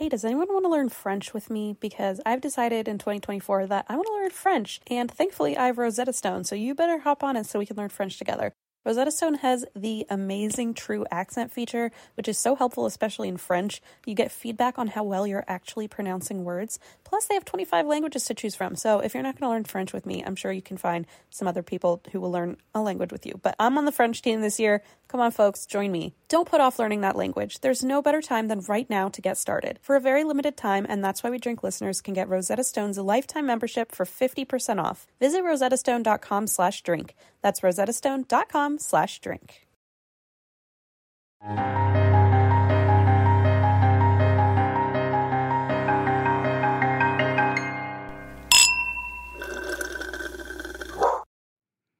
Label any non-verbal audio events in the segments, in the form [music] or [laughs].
Hey, does anyone want to learn French with me? Because I've decided in 2024 that I want to learn French, and thankfully I have Rosetta Stone, so you better hop on it so we can learn French together. Rosetta Stone has the amazing true accent feature, which is so helpful, especially in French. You get feedback on how well you're actually pronouncing words. Plus, they have 25 languages to choose from. So, if you're not going to learn French with me, I'm sure you can find some other people who will learn a language with you. But I'm on the French team this year. Come on, folks, join me. Don't put off learning that language. There's no better time than right now to get started. For a very limited time, and that's why we drink listeners can get Rosetta Stone's lifetime membership for 50% off. Visit rosettastone.com slash drink. That's rosettastone.com slash drink.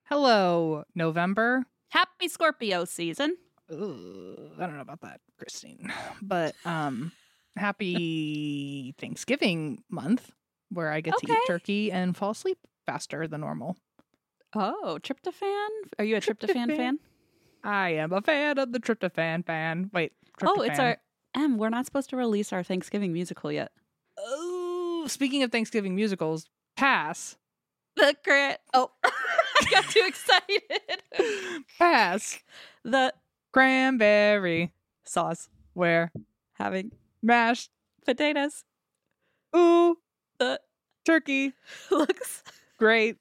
Hello, November. Happy Scorpio season. Ugh, I don't know about that, Christine. But um happy [laughs] Thanksgiving month where I get to eat turkey and fall asleep faster than normal. Oh, tryptophan? Are you a tryptophan, Tryptophan. fan? I am a fan of the tryptophan fan. Wait, oh, tryptophan. Oh, it's our M. We're not supposed to release our Thanksgiving musical yet. Oh, speaking of Thanksgiving musicals, Pass. The crit. Oh, [laughs] I got too excited. Pass. the Cranberry. sauce Where having mashed potatoes. ooh The turkey. [laughs] looks. Great.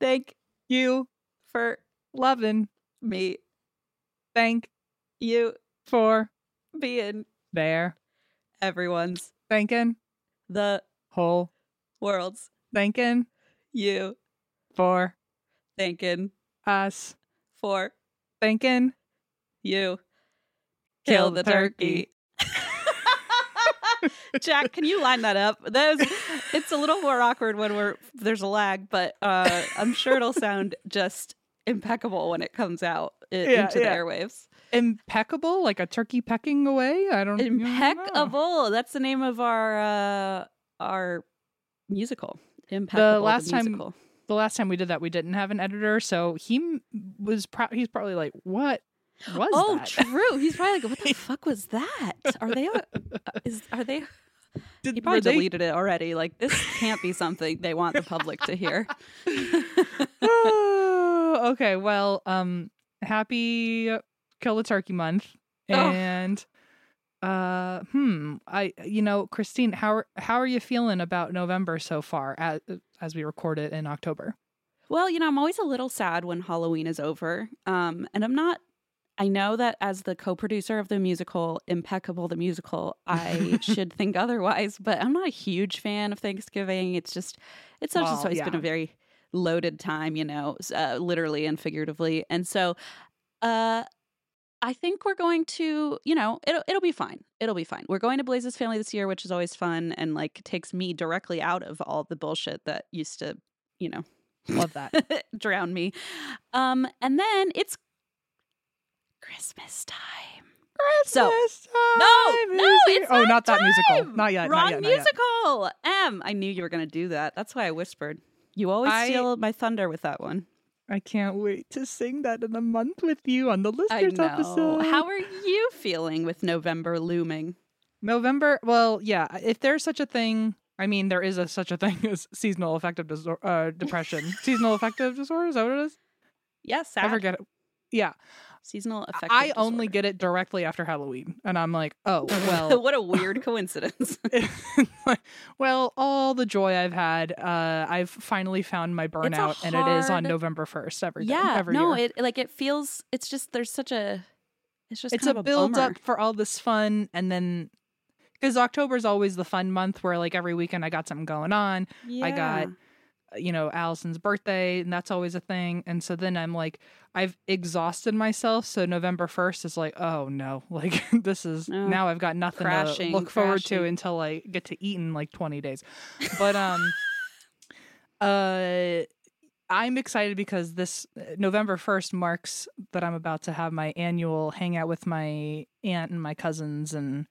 Thank You for loving. me. Thank You for being there. everyone's Thanking. the Whole. world's Thanking you for thanking us. for Thanking. you. Kill the turkey. [laughs] Jack, can you line that up? Those, it's a little more awkward when we're there's a lag, but uh, I'm sure it'll [laughs] sound just impeccable when it comes out i- Yeah, into the airwaves. Impeccable, like a turkey pecking away. I don't. I don't know. Impeccable. That's the name of our uh, our musical. Impeccable. last time- musical. The last time we did that, we didn't have an editor, so he was. Pro- he's probably like, "What was Oh, that? true. He's probably like, "What the [laughs] fuck was that? Are they? uh, Is are they?" [laughs] Did, He probably were they- deleted it already. Like this can't be something they want the public to hear. [laughs] Oh, okay. Well, um, happy Kill the Turkey Month, Oh. and uh, hmm, I, you know, Christine, how are, how are you feeling about November so far as as we record it in October? Well, you know, I'm always a little sad when Halloween is over. Um, and I'm not, I know that as the co producer of the musical, Impeccable the Musical, I [laughs] should think otherwise, but I'm not a huge fan of Thanksgiving. It's just, it's just Well, always been a very loaded time, you know, uh, literally and figuratively. And so, uh, I think we're going to, you know, it'll it'll be fine. It'll be fine. We're going to Blaze's family this year, which is always fun and like takes me directly out of all the bullshit that used to, you know, Love that. [laughs] drown me. Um, and then it's Christmas time. So- Christmas No, time no, here. it's Oh, not not that musical. Not yet. Wrong not yet. Not yet. musical. M. I knew you were going to do that. That's why I whispered. You always I- steal my thunder with that one. I can't wait to sing that in a month with you on the I listeners know. episode. How are you feeling with November looming? November? Well, yeah. If there's such a thing, I mean, there is a such a thing [laughs] as seasonal affective disor- uh, depression. [laughs] seasonal affective disorder. Is that what it is? Yes, I forget it. Yeah, Seasonal affective. I only get it directly after Halloween, and I'm like, oh [laughs] well. what a weird coincidence. [laughs] well, all the joy I've had, uh, I've finally found my burnout, and it is on November first every day. yeah, every no, year. it like it feels. It's just there's such a. It's just it's a of build bummer. up for all this fun, and then because October is always the fun month where like every weekend I got something going on. I got Yeah. You know, Allison's birthday, and that's always a thing. And so then I'm like, I've exhausted myself. So November 1st is like, oh no, [laughs] like this is Oh, now I've got nothing crashing, to look forward to until I get to eat in like 20 days. [laughs] But, um, uh, I'm excited because this uh, November 1st marks that I'm about to have my annual hangout with my aunt and my cousins, and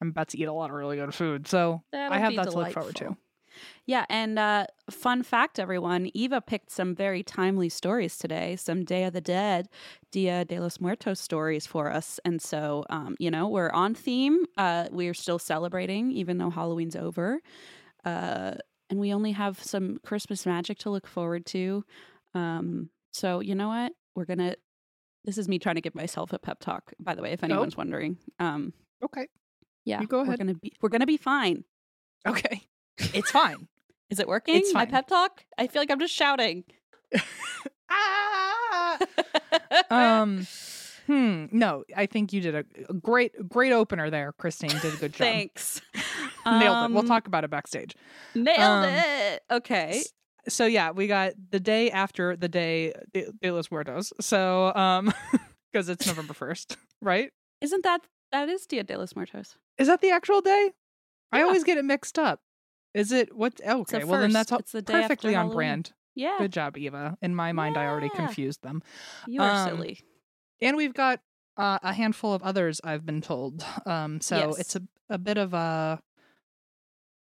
I'm about to eat a lot of really good food. So That'll I have that to look forward to. Yeah, and uh, fun fact, everyone, Eva picked some very timely stories today, some Day of the Dead, Dia de los Muertos stories for us. And so, um, you know, we're on theme. Uh, we're still celebrating, even though Halloween's over. Uh, and we only have some Christmas magic to look forward to. Um, so, you know what? We're going to. This is me trying to give myself a pep talk, by the way, if anyone's wondering. Um, Okay. yeah, You go We're ahead. gonna be we're gonna be fine. Okay. It's fine. Is it working? It's My pep talk? I feel like I'm just shouting. [laughs] ah! [laughs] um hmm no i think you did a, a great great opener there christine did a good job Thanks. [laughs] nailed it we'll Um, talk about it backstage Nailed um, it. Okay. So yeah we got the day after the day de, de los muertos so um because it's november 1st right Isn't that that is Dia de los Muertos? is that the actual day i always get it mixed up is it what oh, okay well then that's all It's the perfectly on brand Yeah. good job eva in my mind i already confused them You are um, silly. and we've got uh, a handful of others I've been told. Um, so Yes. it's a a bit of a.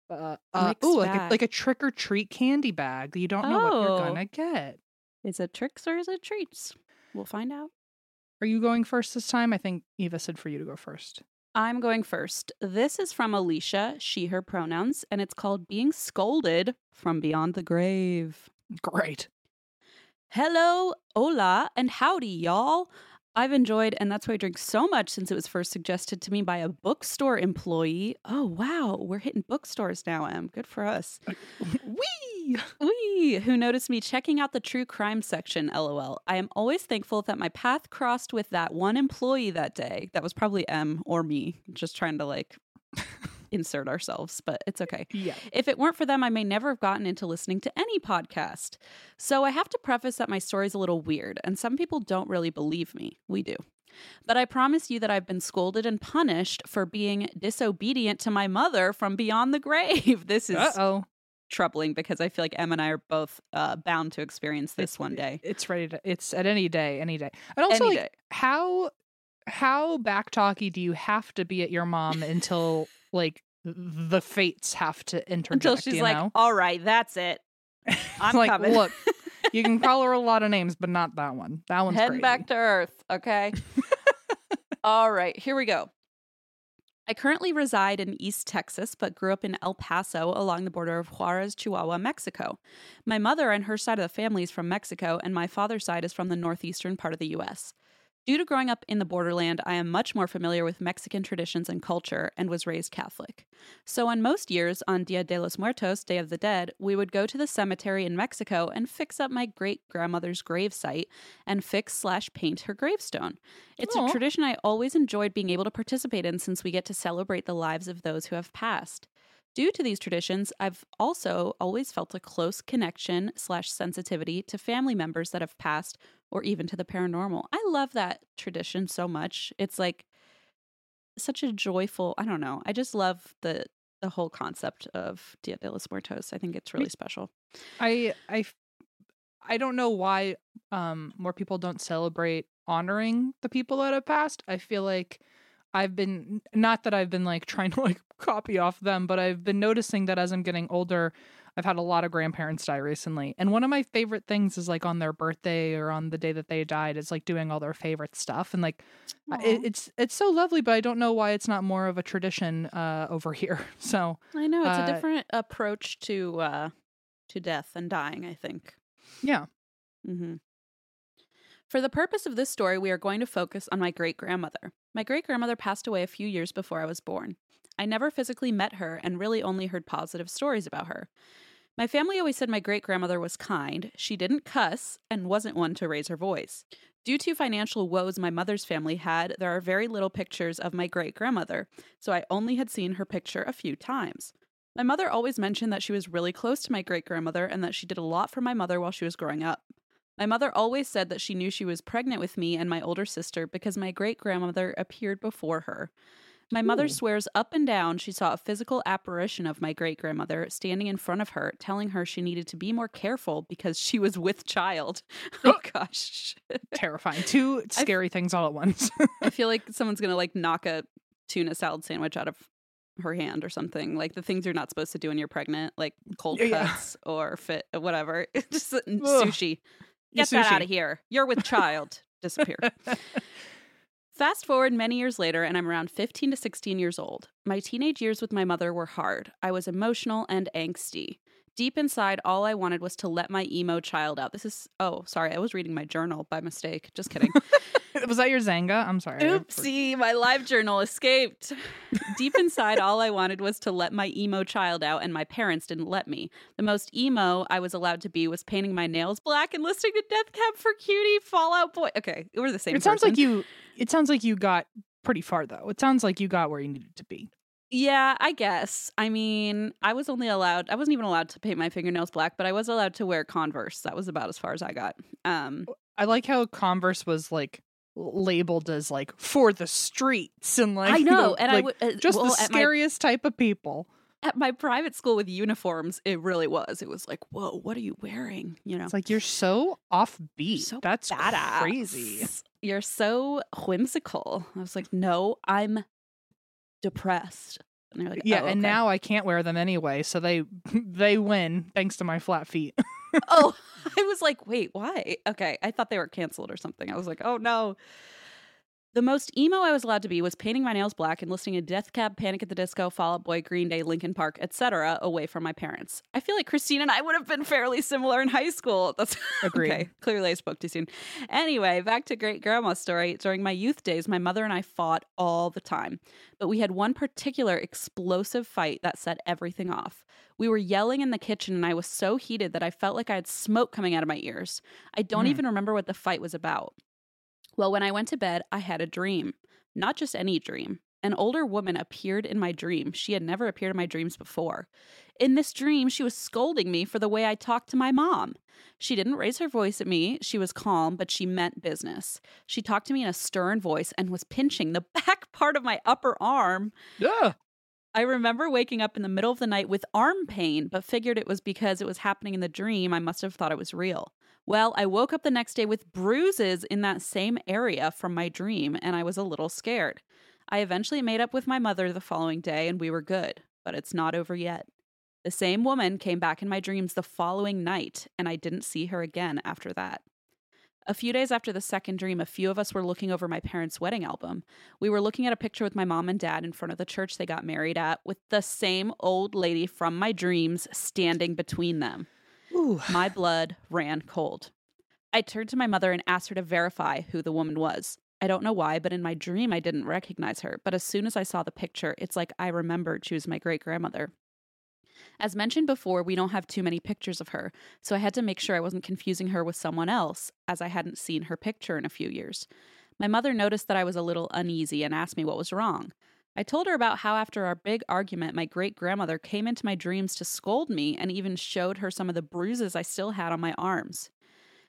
Uh, uh, ooh, like a, like a trick or treat candy bag. You don't know what you're Oh. gonna get. Is it tricks or is it treats? We'll find out. Are you going first this time? I think Eva said for you to go first. I'm going first. This is from Alicia, she, her pronouns, and it's called Being Scolded from Beyond the Grave. Great. Hello, hola, and howdy, y'all. I've enjoyed And That's Why I Drink so much since it was first suggested to me by a bookstore employee. Oh, wow. We're hitting bookstores now, Em. Good for us. Uh, [laughs] wee. Wee! Who noticed me checking out the true crime section, lol. I am always thankful that my path crossed with that one employee that day. That was probably Em or me, just trying to like [laughs] insert ourselves, but it's okay. Yeah. If it weren't for them, I may never have gotten into listening to any podcast. So I have to preface that my story's a little weird, and some people don't really believe me. We do. But I promise you that I've been scolded and punished for being disobedient to my mother from beyond the grave. [laughs] This is oh. troubling because I feel like Em and I are both uh, bound to experience this one day. It's ready to. It's at any day. Any day. And also, Any like, day. how how backtalky do you have to be at your mom until like the fates have to interject? Until she's like, know? all right, that's it. [laughs] I'm like, coming. look, you can [laughs] call her a lot of names, but not that one. That one's Head crazy. back to Earth, okay? [laughs] All right, here we go. I currently reside in East Texas, but grew up in El Paso along the border of Juarez, Chihuahua, Mexico. My mother and her side of the family is from Mexico, and my father's side is from the northeastern part of the U.S. Due to growing up in the borderland, I am much more familiar with Mexican traditions and culture and was raised Catholic. So, on most years, on Dia de los Muertos, Day of the Dead, we would go to the cemetery in Mexico and fix up my great grandmother's grave site and fix slash paint her gravestone. It's Aw. a tradition I always enjoyed being able to participate in since we get to celebrate the lives of those who have passed. Due to these traditions, I've also always felt a close connection slash sensitivity to family members that have passed or even to the paranormal. I love that tradition so much. It's like such a joyful, I don't know. I just love the the whole concept of Dia de los Muertos. I think it's really special. I I I don't know why um more people don't celebrate honoring the people that have passed. I feel like I've been not that I've been like [laughs] trying to like copy off them, but I've been noticing that as I'm getting older, I've had a lot of grandparents die recently. And one of my favorite things is like on their birthday or on the day that they died, is like doing all their favorite stuff and like it, it's it's so lovely, but I don't know why it's not more of a tradition uh over [laughs] here. So, I know it's uh, a different approach to uh to death and dying, I think. yeah. hmm For the purpose of this story, we are going to focus on my great grandmother. My great grandmother passed away a few years before I was born. I never physically met her and really only heard positive stories about her. My family always said my great grandmother was kind, she didn't cuss, and wasn't one to raise her voice. Due to financial woes my mother's family had, there are very little pictures of my great grandmother, so I only had seen her picture a few times. My mother always mentioned that she was really close to my great grandmother and that she did a lot for my mother while she was growing up. My mother always said that she knew she was pregnant with me and my older sister because my great grandmother appeared before her. My mother Ooh. swears up and down she saw a physical apparition of my great grandmother standing in front of her, telling her she needed to be more careful because she was with child. [laughs] Oh [gasps] gosh. Terrifying. Two scary things all at once. I [laughs] feel like someone's gonna like knock a tuna salad sandwich out of her hand or something. Like the things you're not supposed to do when you're pregnant, like cold Yeah, yeah. cuts or fit whatever. [laughs] Just uh, sushi. Get that out of here. You're with child. Disappear. Fast forward many years later, and I'm around 15 to 16 years old. My teenage years with my mother were hard. I was emotional and angsty. Deep inside, all I wanted was to let my emo child out. This is, oh, sorry, I was reading my journal by mistake. Just kidding. [laughs] [laughs] Was that your Xanga? I'm sorry. Oopsie, my live journal escaped. [laughs] Deep inside, all I wanted was to let my emo child out, and my parents didn't let me. The most emo I was allowed to be was painting my nails black and listening to Death Cab for Cutie, Fallout Boy. Okay, we're the same. It sounds like you. It sounds like you got pretty far though. It sounds like you got where you needed to be. Yeah, I guess. I mean, I was only allowed. I wasn't even allowed to paint my fingernails black, but I was allowed to wear Converse. That was about as far as I got. Um, I like how Converse was like labeled as like for the streets and like I know, the- and I like, would uh, just well, the at my scariest type of people. at my private school with uniforms, it really was. It was like, whoa, what are you wearing? You know, It's like you're so offbeat. so That's badass. crazy. You're so whimsical. I was like, no, I'm depressed. And they're like, Yeah, "Oh, and now I can't wear them anyway, so they [laughs] they win thanks to my flat feet. [laughs] oh, [laughs] I was like, wait, why? Okay, I thought they were canceled or something. I was like, oh no. The most emo I was allowed to be was painting my nails black and listening to Death Cab, Panic at the Disco, Fall Out Boy, Green Day, Linkin Park, etc., away from my parents. I feel like Christine and I would have been fairly similar in high school. That's [laughs] Agreed. okay. Clearly, I spoke too soon. Anyway, back to great grandma's story. During my youth days, my mother and I fought all the time, but we had one particular explosive fight that set everything off. We were yelling in the kitchen, and I was so heated that I felt like I had smoke coming out of my ears. I don't Mm. even remember what the fight was about. Well, when I went to bed, I had a dream. Not just any dream. An older woman appeared in my dream. She had never appeared in my dreams before. In this dream, she was scolding me for the way I talked to my mom. She didn't raise her voice at me. She was calm, but she meant business. She talked to me in a stern voice and was pinching the [laughs] back part of my upper arm. Yeah. I remember waking up in the middle of the night with arm pain, but figured it was because it was happening in the dream. I must have thought it was real. Well, I woke up the next day with bruises in that same area from my dream, and I was a little scared. I eventually made up with my mother the following day, and we were good, but it's not over yet. The same woman came back in my dreams the following night, and I didn't see her again after that. A few days after the second dream, a few of us were looking over my parents' wedding album. We were looking at a picture with my mom and dad in front of the church they got married at, with the same old lady from my dreams standing between them. Ooh. My blood ran cold. I turned to my mother and asked her to verify who the woman was. I don't know why, but in my dream, I didn't recognize her. But as soon as I saw the picture, it's like I remembered she was my great grandmother. As mentioned before, we don't have too many pictures of her, so I had to make sure I wasn't confusing her with someone else, as I hadn't seen her picture in a few years. My mother noticed that I was a little uneasy and asked me what was wrong. I told her about how, after our big argument, my great grandmother came into my dreams to scold me and even showed her some of the bruises I still had on my arms.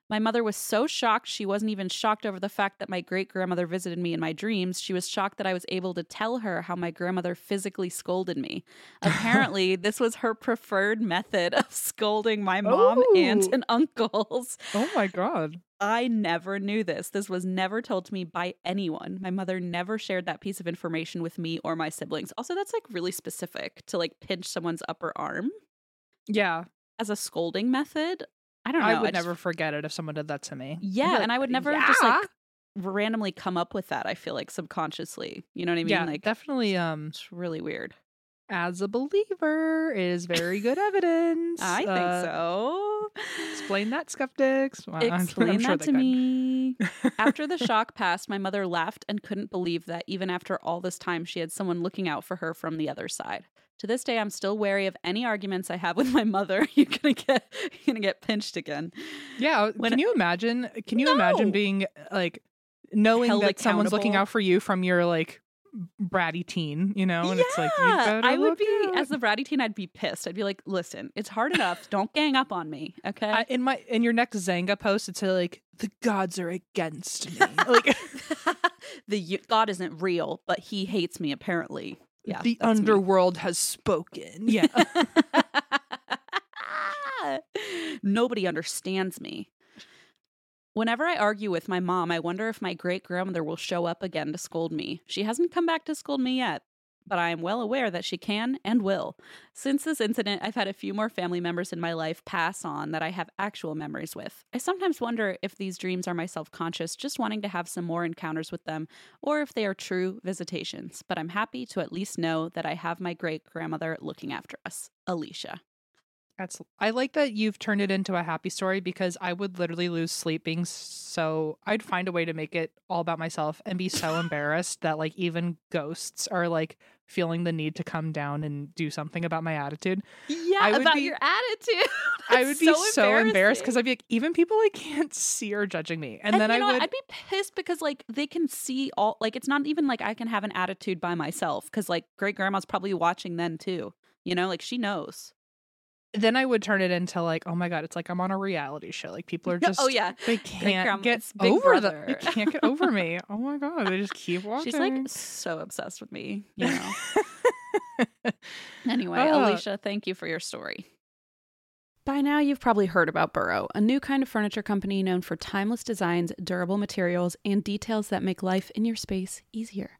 My mother was so shocked she wasn't even shocked over the fact that my great grandmother visited me in my dreams. She was shocked that I was able to tell her how my grandmother physically scolded me. [laughs] Apparently, this was her preferred method of scolding my mom, aunt, Oh. and uncles. Oh my god. I never knew this. This was never told to me by anyone. My mother never shared that piece of information with me or my siblings. Also, that's like really specific to like pinch someone's upper arm Yeah. as a scolding method. I don't know. I would just- never forget it if someone did that to me. Yeah, like, and I would never just like randomly come up with that. I feel like subconsciously. You know what I mean? yeah, like definitely um it's really weird. as a believer it is very good evidence. I think Uh, so. Explain that, skeptics. Well, I'm- I'm Explain sure that to could. me. After the [laughs] shock passed, my mother laughed and couldn't believe that even after all this time, she had someone looking out for her from the other side. To this day, I'm still wary of any arguments I have with my mother. [laughs] You're gonna get, you're gonna get pinched again. Yeah, uh, When- can you imagine? Can you No. imagine being like knowing Held that someone's looking out for you from your like bratty teen, you know, and it's like Yeah, I would be out. as the bratty teen. I'd be pissed. I'd be like, "Listen, it's hard enough. [laughs] Don't gang up on me, okay?" I, in my in your next Xanga post, it's like the gods are against me. like [laughs] the God isn't real, but he hates me apparently. Yeah, the that's me. underworld has spoken. Yeah. [laughs] [laughs] Nobody understands me. Whenever I argue with my mom, I wonder if my great grandmother will show up again to scold me. She hasn't come back to scold me yet, but I am well aware that she can and will. Since this incident, I've had a few more family members in my life pass on that I have actual memories with. I sometimes wonder if these dreams are my self conscious, just wanting to have some more encounters with them, or if they are true visitations. But I'm happy to at least know that I have my great grandmother looking after us. Alicia. That's I like that you've turned it into a happy story because I would literally lose sleep being so I'd find a way to make it all about myself and be so [laughs] embarrassed that like even ghosts are like feeling the need to come down and do something about my attitude. Yeah, about be- your attitude. [laughs] I would That's be so, embarrassed because. I'd be like, even people I can't see are judging me. And, And, then I know would what? I'd be pissed because like they can see all like it's not even like I can have an attitude by myself because like great grandma's probably watching then too. You know, like she knows. Then I would turn it into like, oh my god, it's like I'm on a reality show. Like people are [laughs] just oh yeah, they can't grandma- get it's Big over the they can't get over [laughs] me. Oh my god, they just keep watching. she's like so obsessed with me. You know. [laughs] anyway, Ah. Alicia, thank you for your story. By now, you've probably heard about Burrow, a new kind of furniture company known for timeless designs, durable materials, and details that make life in your space easier.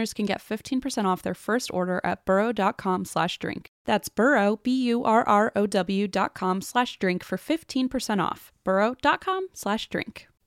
listeners can get 15% off their first order at burrow.com slash drink. That's burrow, B-U-R-R-O-W dot com slash drink for 15% off. burrow.com slash drink.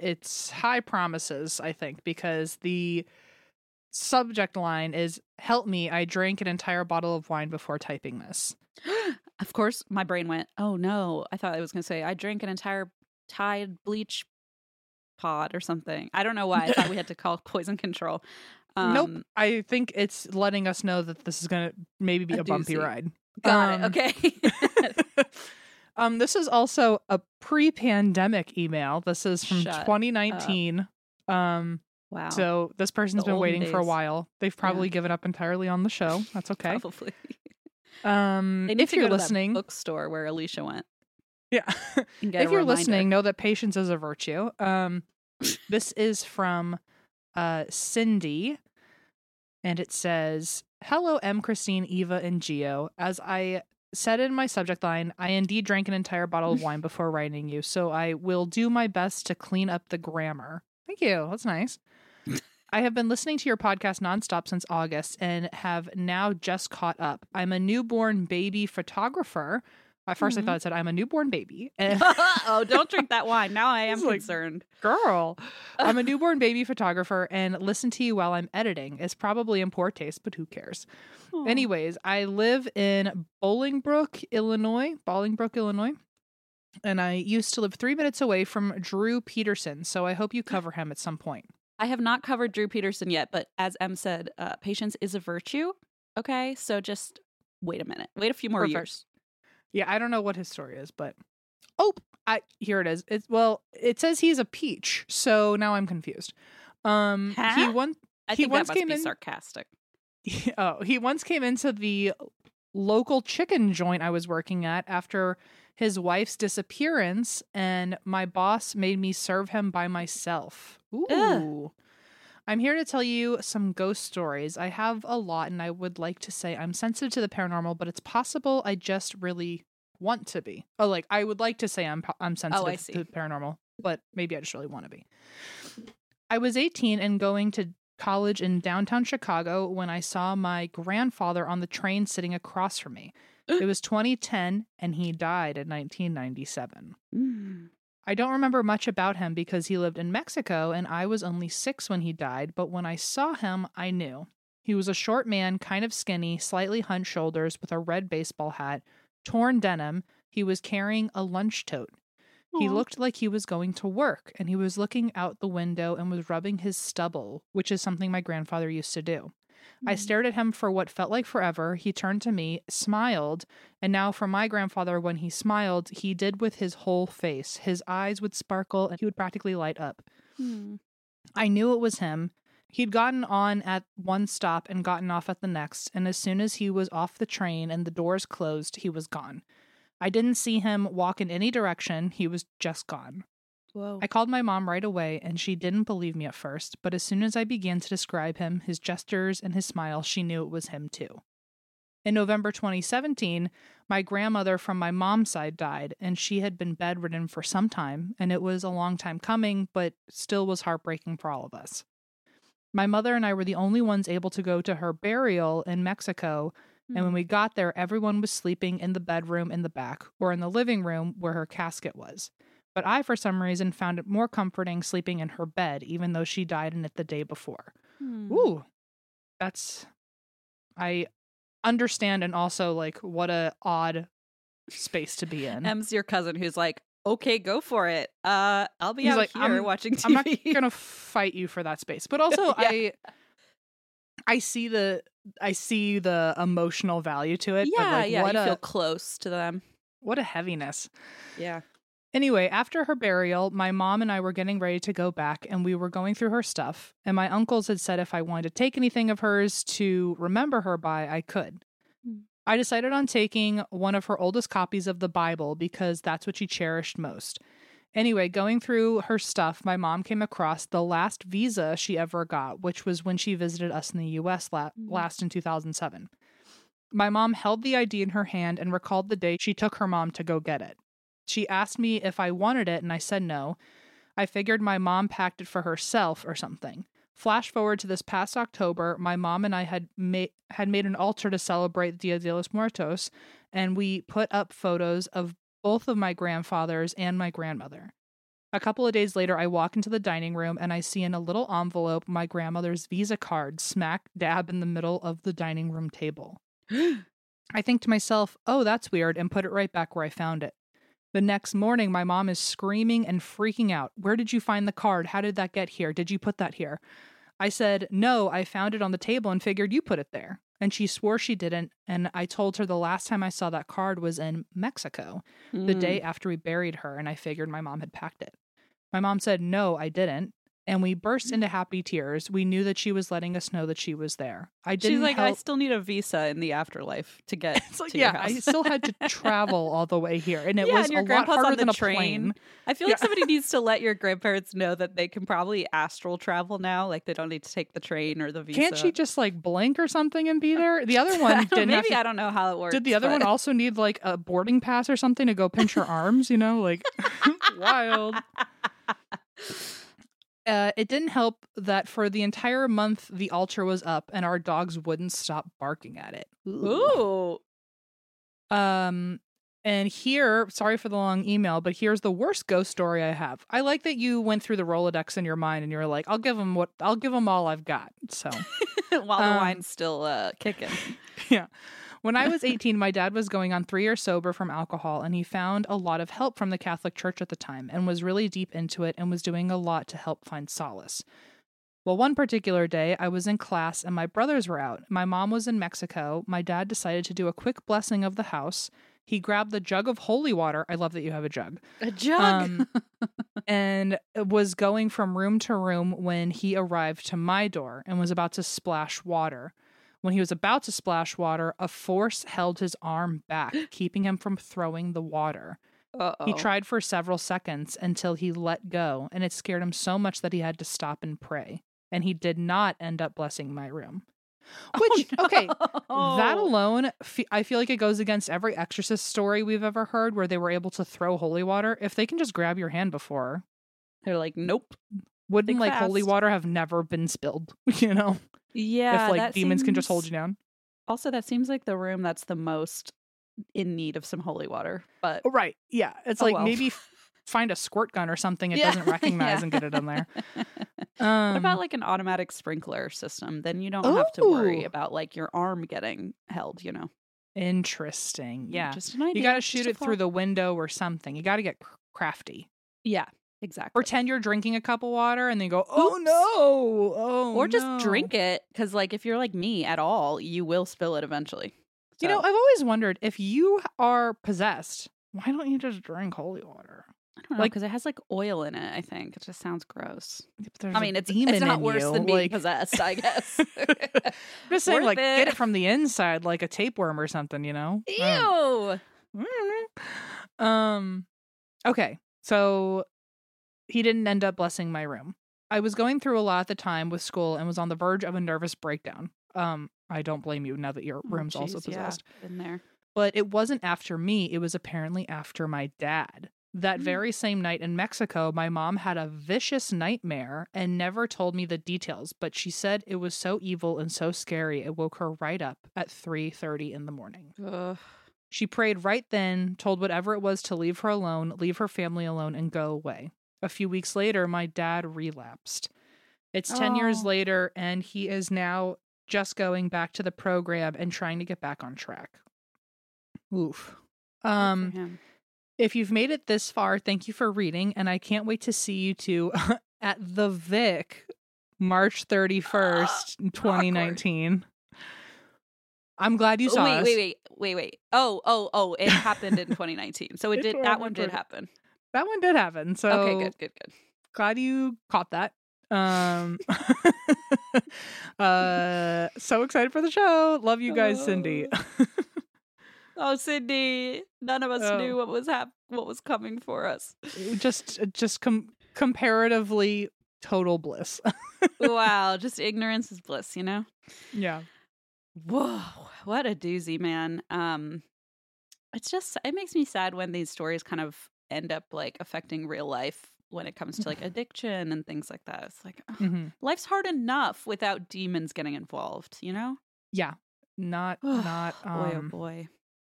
it's high promises, I think, because the subject line is help me, I drank an entire bottle of wine before typing this. [gasps] of course, my brain went, oh no. I thought I was going to say, I drank an entire Tide bleach pod or something. I don't know why. I thought we had to call [laughs] poison control. Um, nope. I think it's letting us know that this is going to maybe be A a, bumpy ride. Got Um, it. Okay. [laughs] [laughs] um, this is also a pre-pandemic email. This is from Shut 2019. Um, wow. so this person's The been waiting for a while. They've probably given up entirely on the show. That's okay. Probably. [laughs] Um, if you're go to that listening, bookstore where Alicia went. yeah. [laughs] If you're listening, know that patience is a virtue. Um, this is from uh, Cindy, and it says, "Hello, Em. Christine, Eva, and Geo. As I said in my subject line, I indeed drank an entire bottle of [laughs] wine before writing you, so I will do my best to clean up the grammar. Thank you. That's nice." I have been listening to your podcast nonstop since August and have now just caught up. I'm a newborn baby photographer. At 1st Mhm. I thought it said I'm a newborn baby. [laughs] Oh, don't drink that wine. Now I [laughs] am like- concerned. girl. I'm a [laughs] newborn baby photographer and listen to you while I'm editing. It's probably in poor taste, but who cares? Aw. Anyways, I live in Bolingbrook, Illinois, Bolingbrook, Illinois. And I used to live three minutes away from Drew Peterson, so I hope you cover him at some point. I have not covered Drew Peterson yet, but as Em said, uh, patience is a virtue. Okay, so just wait a minute. Wait a few more Perfect. years. Yeah, I don't know what his story is, but oh, I here it is. It's well, it says he's a peach, so now I'm confused. Um, he Huh? one I He think that once must came be in- sarcastic. [laughs] oh, he once came into the local chicken joint I was working at after his wife's disappearance, and my boss made me serve him by myself. Ooh. I'm here to tell you some ghost stories. I have a lot, and I would like to say I'm sensitive to the paranormal, but it's possible I just really want to be. Oh, like I would like to say I'm I'm sensitive see. to the paranormal, but maybe I just really want to be. I was 18 and going to college in downtown Chicago when I saw my grandfather on the train sitting across from me. [gasps] It was 2010 and he died in 1997. Mm. I don't remember much about him because he lived in Mexico and I was only six when he died, but when I saw him, I knew. He was a short man, kind of skinny, slightly hunched shoulders with a red baseball hat, torn denim. He was carrying a lunch tote. He looked like he was going to work and he was looking out the window and was rubbing his stubble, which is something my grandfather used to do. I Mm. stared at him for what felt like forever. He turned to me, smiled, and now for my grandfather, when he smiled, he did with his whole face. His eyes would sparkle and he would practically light up. Mm. I knew it was him. He'd gotten on at one stop and gotten off at the next, and as soon as he was off the train and the doors closed, he was gone. I didn't see him walk in any direction, he was just gone. Whoa. I called my mom right away, and she didn't believe me at first, but as soon as I began to describe him, his gestures, and his smile, she knew it was him too. In November 2017, my grandmother from my mom's side died, and she had been bedridden for some time, and it was a long time coming, but still was heartbreaking for all of us. My mother and I were the only ones able to go to her burial in Mexico, and when we hmm. got there, everyone was sleeping in the bedroom in the back or in the living room where her casket was. But I, for some reason, found it more comforting sleeping in her bed, even though she died in it the day before. Mm. Ooh, that's. I understand, and also, like, what a odd space to be in. Em's your cousin who's like, okay, go for it. Uh, I'll be He's out like, here I'm- watching TV. I'm not gonna fight you for that space, but also [laughs] Yeah. I, I see the I see the emotional value to it. yeah, like, yeah. What you a feel close to them. what a heaviness. Yeah. Anyway, after her burial, my mom and I were getting ready to go back and we were going through her stuff. And my uncles had said if I wanted to take anything of hers to remember her by, I could. Hmm. I decided on taking one of her oldest copies of the Bible because that's what she cherished most. Anyway, going through her stuff, my mom came across the last visa she ever got, which was when she visited us in the US la- Mhm. last in 2007. My mom held the ID in her hand and recalled the day she took her mom to go get it. She asked me if I wanted it, and I said no. I figured my mom packed it for herself or something. Flash forward to this past October, my mom and I had made had made an altar to celebrate Dia de los Muertos, and we put up photos of both of my grandfathers and my grandmother. A couple of days later, I walk into the dining room and I see in a little envelope my grandmother's Visa card smack dab in the middle of the dining room table. [gasps] I think to myself, oh, that's weird, and put it right back where I found it. The next morning, my mom is screaming and freaking out. Where did you find the card? How did that get here? Did you put that here? I said, No, I found it on the table and figured you put it there. And she swore she didn't. And I told her the last time I saw that card was in Mexico, the Mm. day after we buried her, and I figured my mom had packed it. My mom said, No, I didn't. And we burst mm. into happy tears. We knew that she was letting us know that she was there. I didn't She's like, I still need a visa in the afterlife to [laughs] get It's like, to yeah, I still had to [laughs] travel all the way here, and it Yeah, was and your a lot grandpa's on harder the than a train. plane. I feel like Yeah. [laughs] somebody needs to let your grandparents know that they can probably astral travel now. Like they don't need to take the train or the visa. Can't she just like blink or something and be there? The other one didn't. Maybe to- I don't know how it works. Did the other one also need like a boarding pass or something to go pinch her arms? You know, like wild. Uh, it didn't help that for the entire month the altar was up and our dogs wouldn't stop barking at it. Ooh. Um, and here, sorry for the long email, but here's the worst ghost story I have. I like that you went through the Rolodex in your mind and you're like, "I'll give them what I'll give them all I've got." So [laughs] While the Um, wine's still uh, kicking. [laughs] yeah. When I was 18, my dad was going on three years sober from alcohol, and he found a lot of help from the Catholic Church at the time and was really deep into it and was doing a lot to help find solace. Well, one particular day, I was in class and my brothers were out. My mom was in Mexico. My dad decided to do a quick blessing of the house. He grabbed the jug of holy water. I love that you have a jug. A jug. Um, [laughs] and was going from room to room when he arrived to my door and was about to splash water. When he was about to splash water, a force held his arm back, [gasps] keeping him from throwing the water. Uh-oh. He tried for several seconds until he let go, and it scared him so much that he had to stop and pray. And he did not end up blessing my room. [laughs] Oh, Which, Oh, okay, that alone, fe- I feel like it goes against every exorcist story we've ever heard where they were able to throw holy water. If they can just grab your hand before, They're like, nope. wouldn't Think like holy water have never been spilled? [laughs] You know, Yeah. if like demons can just hold you down. Also, that seems like the room that's the most in need of some holy water. But Oh, right? Yeah, it's Oh, like well. maybe find a squirt gun or something it Yeah, doesn't [laughs] recognize yeah. and get it in there. [laughs] what Um, about like an automatic sprinkler system? Then you don't have to worry about like your arm getting held. You know. interesting? Yeah, Just an idea. you got to shoot it through the window or something. You got to get crafty. Yeah. Exactly. Pretend you're drinking a cup of water and then go, "Oh Oops. no!" Oh, or just no." drink it because like if you're like me at all you will spill it eventually You know, I've always wondered if you are possessed, why don't you just drink holy water? i don't know like- because it has like oil in it i think it just sounds gross I there's i a mean it's, it's not worse you, than being like- possessed i guess I'm [laughs] just saying, Worth like, get it. it from the inside, like a tapeworm or something. You know? I don't- ew Mm. Um okay. So he didn't end up blessing my room. I was going through a lot at the time with school and was on the verge of a nervous breakdown. Um I don't blame you now that your Oh, room's also jeez, yeah, possessed. in there But it wasn't after me, it was apparently after my dad. That Mm. very same night in Mexico, my mom had a vicious nightmare and never told me the details, but she said it was so evil and so scary it woke her right up at 3:30 in the morning. Ugh. She prayed right then, told whatever it was to leave her alone, leave her family alone, and go away. A few weeks later, my dad relapsed. It's 10 years Oh. later, and he is now just going back to the program and trying to get back on track. Oof. Um, if you've made it this far, thank you for reading, and I can't wait to see you two [laughs] at the Vic March [gasps] 31st, 2019. I'm glad you Oh, saw wait us. wait wait wait wait oh oh oh it happened in [laughs] 2019 so it It did that one did happen That one did happen. So okay good good good glad you caught that. Um [laughs] uh [laughs] so excited for the show. Love you guys, Cindy. oh Cindy! none of us Oh. knew what was hap- what was coming for us just just com- comparatively total bliss. [laughs] wow, just ignorance is bliss, you know? yeah. Whoa, what a doozy, man. Um it's just it makes me sad when these stories kind of end up like affecting real life when it comes to like addiction and things like that. It's like ugh, hmm life's hard enough without demons getting involved, you know? Yeah. Not not [sighs] boy um oh boy.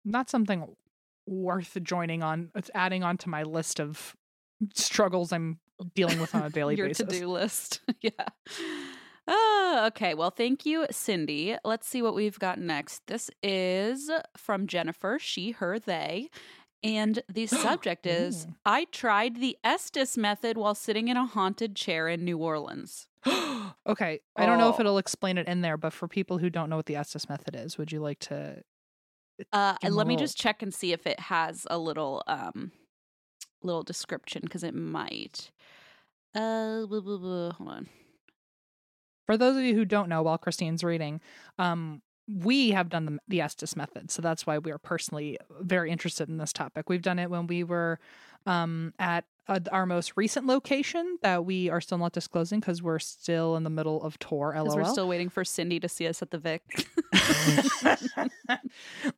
not something worth joining on. It's adding on to my list of struggles I'm dealing with on a [laughs] daily Your basis. to-do list. [laughs] yeah. Oh, okay. Well, thank you, Cindy. Let's see what we've got next. This is from Jennifer, she, her, they. And the [gasps] subject is. I tried the Estes method while sitting in a haunted chair in New Orleans. [gasps] okay. I don't know if Oh. it'll explain it in there, but for people who don't know what the Estes method is, would you like to Uh, a let me just check and see if it has a little um little description because it might. Uh, blah, blah, blah. hold on. For those of you who don't know, while Christine's reading, um, we have done the, the Estes method. So that's why we are personally very interested in this topic. We've done it when we were um, at uh, our most recent location that we are still not disclosing because we're still in the middle of tour. LOL. we're still waiting for Cindy to see us at the Vic. [laughs]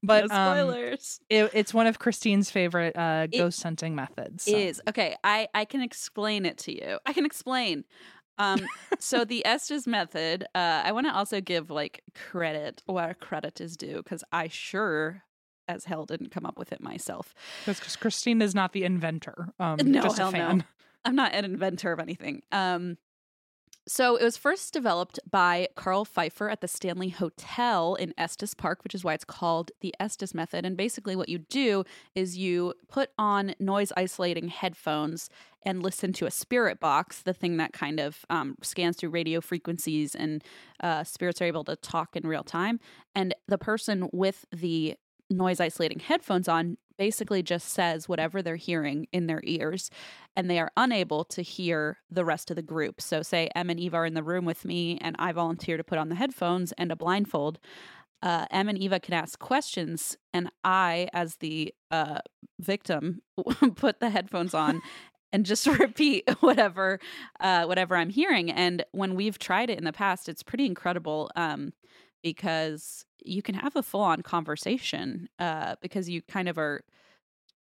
but no um, spoilers. it, it's one of Christine's favorite uh, ghost hunting methods. so- is okay i i can explain it to you i can explain um so the estes method uh i want to also give like credit where credit is due because i sure as hell didn't come up with it myself Because Christine is not the inventor. Um, No, just a hell no. i'm not an inventor of anything um so it was first developed by Carl Pfeiffer at the Stanley Hotel in Estes Park, which is why it's called the Estes method. And basically, what you do is you put on noise isolating headphones and listen to a spirit box, the thing that kind of um, scans through radio frequencies and uh, spirits are able to talk in real time. And the person with the noise isolating headphones on basically just says whatever they're hearing in their ears and they are unable to hear the rest of the group. So, say Em and Eva are in the room with me, and I volunteer to put on the headphones and a blindfold. Uh, Em and Eva can ask questions, and I, as the uh, victim, [laughs] put the headphones on and just [laughs] repeat whatever uh, whatever I'm hearing. And when we've tried it in the past, it's pretty incredible um, because you can have a full on conversation uh, because you kind of are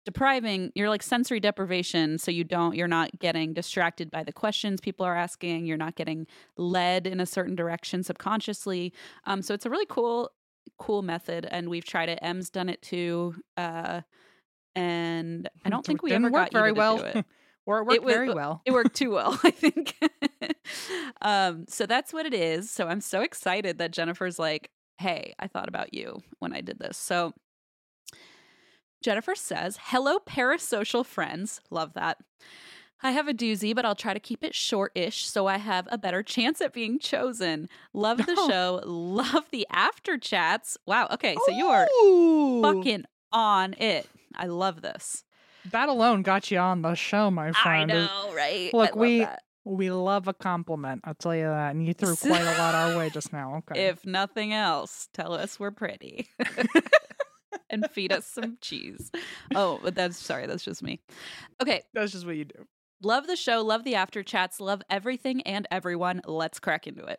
depriving you're like sensory deprivation so you don't you're not getting distracted by the questions people are asking you're not getting led in a certain direction subconsciously um so it's a really cool cool method and we've tried it Em's done it too uh and i don't think we ever got very well. it. [laughs] or it worked It was- very well. it worked too well [laughs] i think [laughs] um so that's what it is so i'm so excited that jennifer's like hey i thought about you when i did this so jennifer says hello parasocial friends love that I have a doozy, but I'll try to keep it short-ish so I have a better chance at being chosen. Love the Oh. [laughs] show. Love the after chats. Wow. Okay, so you are fucking on it. I love this. That alone got you on the show, my friend. I know, right? Look, love we- that. We love a compliment. I'll tell you that. And you threw [laughs] quite a lot our way just now. Okay. If nothing else, tell us we're pretty. [laughs] and feed us some cheese. Oh, but that's sorry, that's just me. Okay, That's just what you do. love the show, love the after chats, love everything and everyone. Let's crack into it.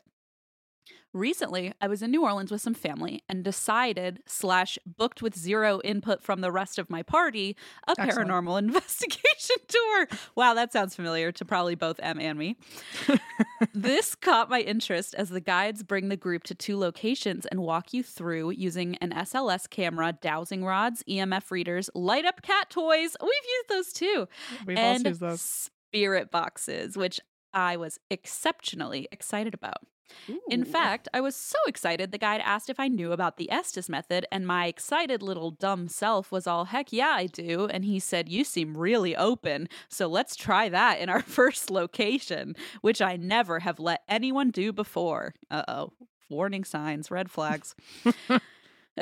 Recently, I was in New Orleans with some family and decided slash booked with zero input from the rest of my party a Excellent. paranormal [laughs] investigation tour. Wow, that sounds familiar to probably both Em and me. this caught my interest as the guides bring the group to two locations and walk you through using an SLS camera, dowsing rods, EMF readers, light up cat toys. We've used those too We've and also used those. spirit boxes, which I was exceptionally excited about. In fact, I was so excited the guide asked if I knew about the Estes method, and my excited little dumb self was all, heck yeah, I do. And he said, You seem really open, so let's try that in our [laughs] first location, which I never have let anyone do before. Uh oh. Warning signs, red flags. [laughs]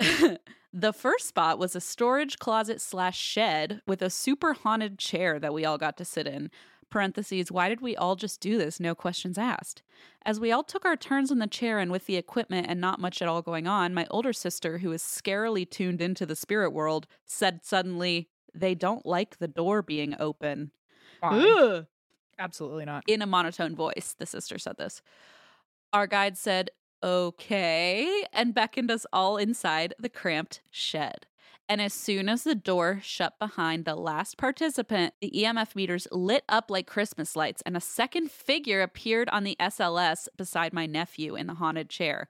the first spot was a storage closet slash shed with a super haunted chair that we all got to sit in. Parentheses, why did we all just do this? No questions asked. As we all took our turns in the chair and with the equipment and not much at all going on, my older sister, who is scarily tuned into the spirit world, said suddenly, They don't like the door being open. Absolutely not. in a monotone voice. The sister said this. Our guide said, okay, and beckoned us all inside the cramped shed. And as soon as the door shut behind the last participant, the EMF meters lit up like Christmas lights, and a second figure appeared on the SLS beside my nephew in the haunted chair.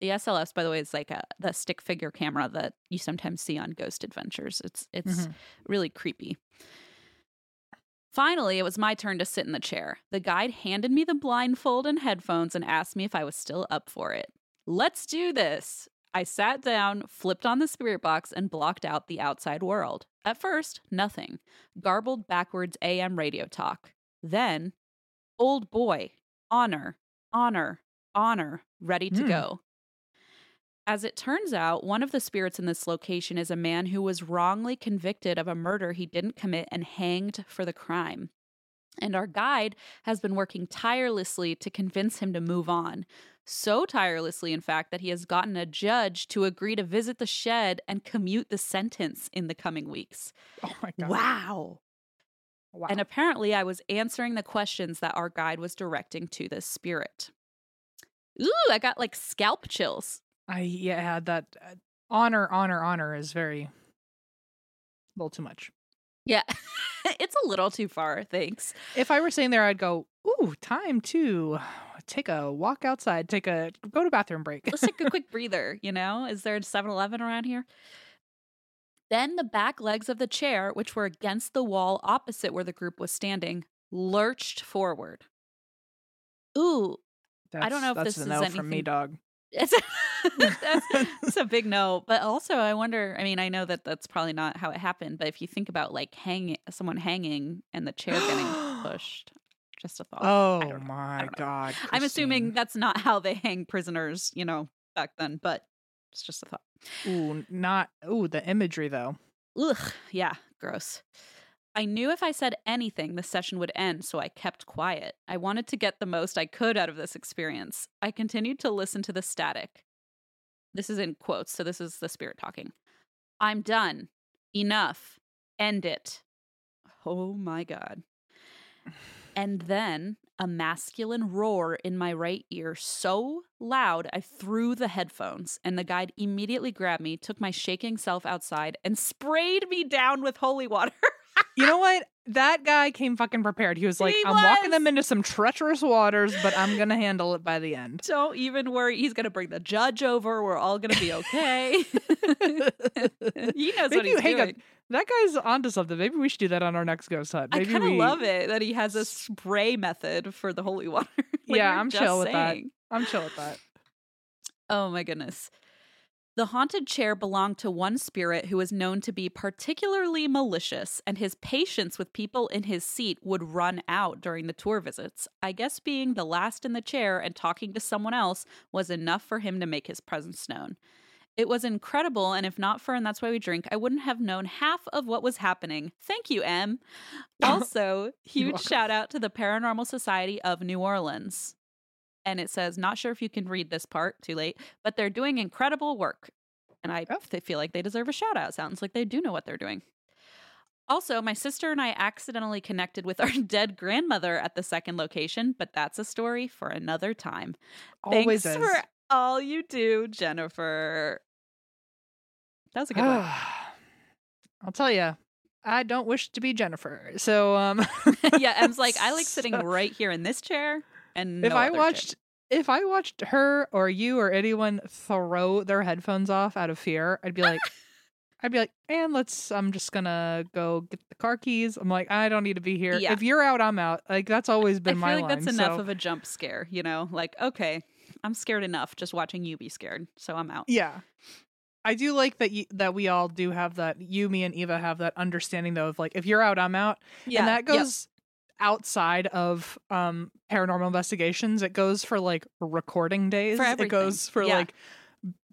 The SLS, by the way, is like a the stick figure camera that you sometimes see on Ghost Adventures. It's it's Mhm. really creepy. Finally, it was my turn to sit in the chair. The guide handed me the blindfold and headphones and asked me if I was still up for it. Let's do this. I sat down, flipped on the spirit box, and blocked out the outside world. At first, nothing. Garbled backwards AM radio talk. Then, old boy, honor, honor, honor, ready to Hmm. go. As it turns out, one of the spirits in this location is a man who was wrongly convicted of a murder he didn't commit and hanged for the crime. And our guide has been working tirelessly to convince him to move on. So tirelessly, in fact, that he has gotten a judge to agree to visit the shed and commute the sentence in the coming weeks. Oh my god. Wow. Wow. And apparently, I was answering the questions that our guide was directing to this spirit. Ooh, I got like scalp chills. I yeah, that uh, honor, honor, honor is very a little too much. Yeah, [laughs] it's a little too far. Thanks. If I were sitting there, I'd go, "Ooh, time to take a walk outside, take a go to bathroom break." Let's take a [laughs] quick breather, you know? Is there a 7 Eleven around here? Then the back legs of the chair, which were against the wall opposite where the group was standing, lurched forward. Ooh, I don't know if that's this a is no from me, dog. It's [laughs] that's, that's a big no. But also, I wonder. I mean, I know that that's probably not how it happened. But if you think about like hanging, someone hanging and the chair getting [gasps] pushed, just a thought. Oh my god! I'm assuming that's not how they hang prisoners, you know, back then. But it's just a thought. Ooh, not ooh the imagery though. Ugh, yeah, gross. I knew if I said anything, the session would end, so I kept quiet. I wanted to get the most I could out of this experience. I continued to listen to the static. This is in quotes, so this is the spirit talking. I'm done. Enough. End it. Oh my God. And then a masculine roar in my right ear so loud I threw the headphones, and the guide immediately grabbed me, took my shaking self outside, and sprayed me down with holy water. [laughs] You know what? That guy came fucking prepared. He was like, He "I'm walking was. them into some treacherous waters, but I'm gonna [laughs] handle it by the end." Don't even worry. He's going to bring the judge over. We're all going to be okay. [laughs] he knows what Maybe- he's hang doing. That guy's onto something. Maybe we should do that on our next ghost hunt. I Maybe kind of we- love it that he has a spray method for the holy water. [laughs] Like Yeah, were I'm just chill with that. saying. I'm chill with that. Oh my goodness. The haunted chair belonged to one spirit who was known to be particularly malicious, and his patience with people in his seat would run out during the tour visits. I guess being the last in the chair and talking to someone else was enough for him to make his presence known. It was incredible, and if not for And That's Why We Drink, I wouldn't have known half of what was happening. Thank you, Em. [laughs] Also, huge shout out to the Paranormal Society of New Orleans and it says, not sure if you can read this part, too late, but they're doing incredible work. And I Oh. feel like they deserve a shout out. Sounds like they do know what they're doing. Also, my sister and I accidentally connected with [laughs] our dead grandmother at the second location, but that's a story for another time. Always Thanks is. for all you do, Jennifer. That was a good one. [sighs] I'll tell you, I don't wish to be Jennifer. So, um, [laughs] yeah, Em's like, I like [laughs] sitting right here in this chair. And if no I other chair." watched, if I watched her or you or anyone throw their headphones off out of fear, I'd be like, [laughs] I'd be like, and let's. I'm just gonna go get the car keys. I'm like, I don't need to be here. Yeah. If you're out, I'm out. Like that's always been I been feel my like line. that's enough so- of a jump scare, you know? Like, okay, I'm scared enough just watching you be scared, so I'm out. Yeah. I do like that y- that we all do have that you, me, and Eva have that understanding though of like if you're out, I'm out, Yeah, and that goes outside of um paranormal investigations. It goes for like recording days. It goes for Yeah. like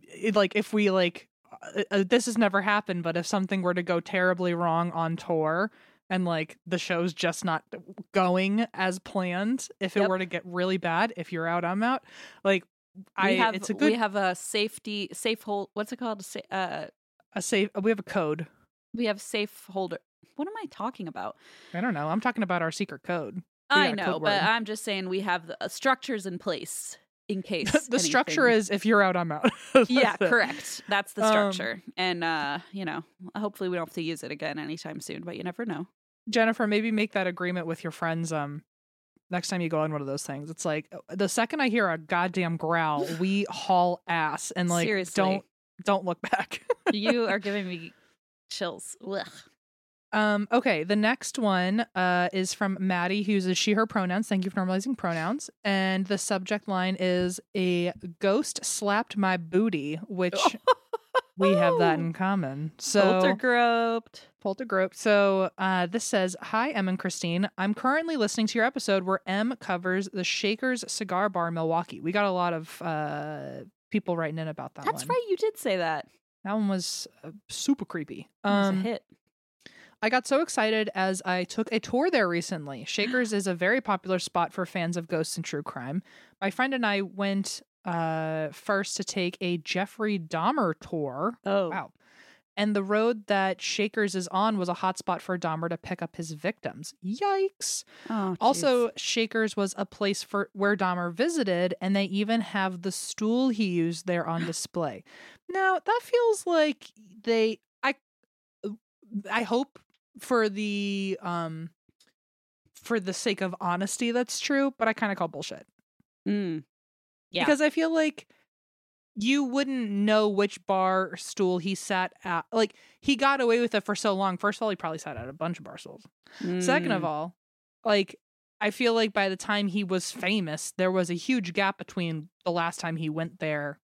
it, like if we like uh, uh, this has never happened, but if something were to go terribly wrong on tour. And like the show's just not going as planned. If it Yep. were to get really bad, if you're out, I'm out. Like I, we have it's a good we have a safety safe hold. What's it called? Sa- Uh, a safe. We have a code. we have safe holder. What am I talking about? I don't know. I'm talking about our secret code. We I know, but. I'm just saying we have the uh, structures in place in [laughs] case the structure is if you're out, I'm out. [laughs] yeah, it. correct. That's the Um, structure, and uh, you know, hopefully we don't have to use it again anytime soon. But you never know. Jennifer, maybe make that agreement with your friends. Um, next time you go on one of those things, it's like uh, the second I hear a goddamn growl, we [laughs] haul ass and like Seriously. don't don't look back. you are giving me chills. Ugh. Um, okay, the next one uh, is from Maddie, who uses she, her pronouns. Thank you for normalizing pronouns. And the subject line is a ghost slapped my booty, which [laughs] we have that in common. So Poltergroped. Poltergrope. So uh, this says, "Hi, Em and Christine. I'm currently listening to your episode where Em covers the Shakers Cigar Bar, Milwaukee. We got a lot of uh, people writing in about that That's one. right. You did say that. That one was uh, super creepy. It was Um, a hit. I got so excited as I took a tour there recently. Shakers is a very popular spot for fans of ghosts and true crime. My friend and I went uh, first to take a Jeffrey Dahmer tour. Oh, Wow. And the road that Shakers is on was a hotspot for Dahmer to pick up his victims. Yikes. Oh, Also. Shakers was a place for where Dahmer visited, and they even have the stool he used there on [gasps] display. Now, that feels like they I I hope for the um for the sake of honesty that's true, but I kind of call bullshit. Mm. Yeah. Because I feel like you wouldn't know which bar or stool he sat at. Like he got away with it for so long. First of all, he probably sat at a bunch of bar stools. Second of Mm. all, like I feel like by the time he was famous, there was a huge gap between the last time he went there.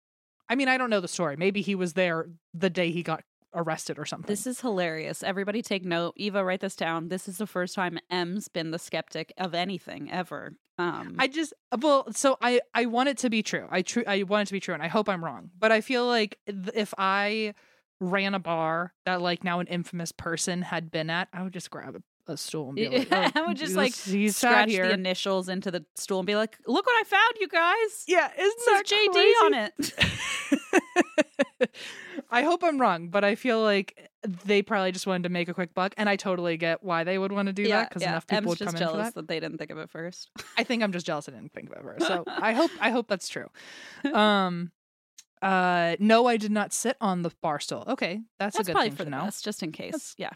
I mean, I don't know the story. Maybe he was there the day he got arrested or something. This is hilarious. Everybody take note. Eva, write this down. This is the first time Em's been the skeptic of anything ever. Um, I just well, so I I want it to be true. I true I want it to be true, and I hope I'm wrong. But I feel like th- if I ran a bar that like now an infamous person had been at, I would just grab a, a stool and be like, [laughs] I oh, would just like scratch here. the initials into the stool and be like, "Look what I found, you guys." Yeah, isn't It says that JD on it. [laughs] [laughs] I hope I'm wrong, but I feel like they probably just wanted to make a quick buck, and I totally get why they would want to do that because enough people Em's would just come in for jealous that. they didn't think of it first. [laughs] I think I'm just jealous I didn't think of it first. So I hope [laughs] I hope that's true. Um uh no, I did not sit on the bar stool. Okay, that's, That's a good probably thing for to the know. best, just in case. yeah.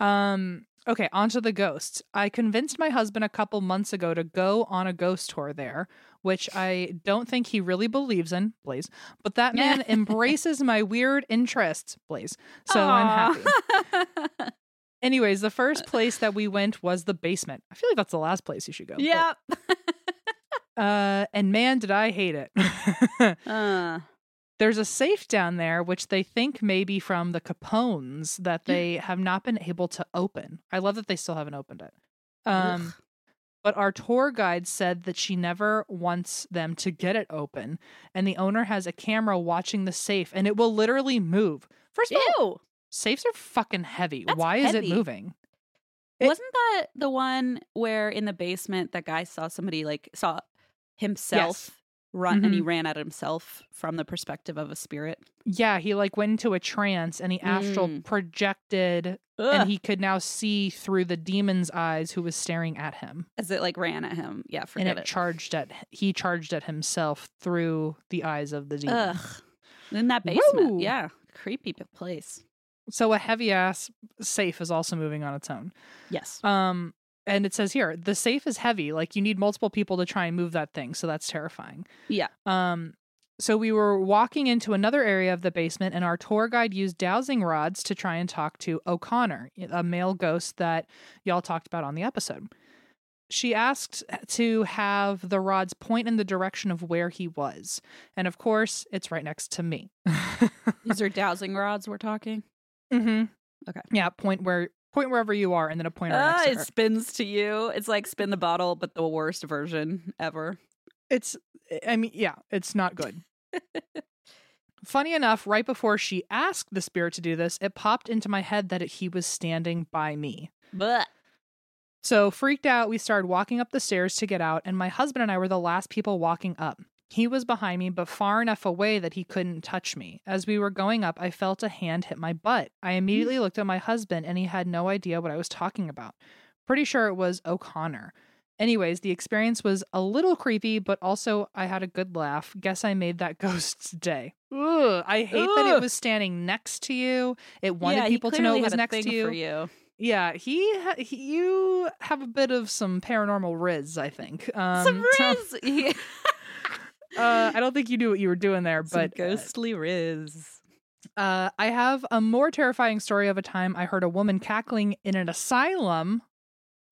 Um okay, on to the ghosts. I convinced my husband a couple months ago to go on a ghost tour there, which I don't think he really believes in, Blaze. But that man [laughs] embraces my weird interests, Blaze. So I'm happy. [laughs] Anyways, the first place that we went was the basement. I feel like that's the last place you should go. Yeah. [laughs] Uh, and man, did I hate it. uh, There's a safe down there, which they think may be from the Capones that they have not been able to open. I love that they still haven't opened it. Um. But our tour guide said that she never wants them to get it open, and the owner has a camera watching the safe, and it will literally move. First of all, safes are fucking heavy. That's Why is it moving? It- Wasn't that the one where in the basement that guy saw somebody like saw himself run and he Mhm. ran at himself from the perspective of a spirit? Yeah, he like went into a trance and he astral Mm. projected Ugh. and he could now see through the demon's eyes who was staring at him As it like ran at him. Yeah, and forget it, it. charged at he charged at himself through the eyes of the demon Ugh. In that basement. Woo. Yeah. Creepy place. so a heavy ass safe is also moving on its own Yes. um and it says here the safe is heavy like you need multiple people to try and move that thing so that's terrifying Yeah. um so we were walking into another area of the basement and our tour guide used dowsing rods to try and talk to o'connor a male ghost that y'all talked about on the episode she asked to have the rods point in the direction of where he was and of course it's right next to me These are [laughs] dowsing rods we're talking. mm-hmm. Okay. yeah point where point wherever you are and then a pointer Ah, next to it spins to you. It's like spin the bottle, but the worst version ever. it's i mean yeah it's not good. [laughs] Funny enough right before she asked the spirit to do this it popped into my head that it, he was standing by me. But so freaked out we started walking up the stairs to get out and my husband and i were the last people walking up he was behind me but far enough away that he couldn't touch me as we were going up i felt a hand hit my butt i immediately looked at my husband and he had no idea what i was talking about pretty sure it was o'connor Anyways, the experience was a little creepy, but also I had a good laugh. Guess I made that [laughs] ghost's day. Ugh, I hate that it was standing next to you. It wanted yeah, people to know it was next to you. For you. Yeah, he, he, you have a bit of some paranormal riz, I think. Um, Some [laughs] so, riz. [laughs] Yeah. Uh, I don't think you knew what you were doing there, Some but uh, ghostly riz. uh, I have a more terrifying story of a time I heard a woman cackling in an asylum.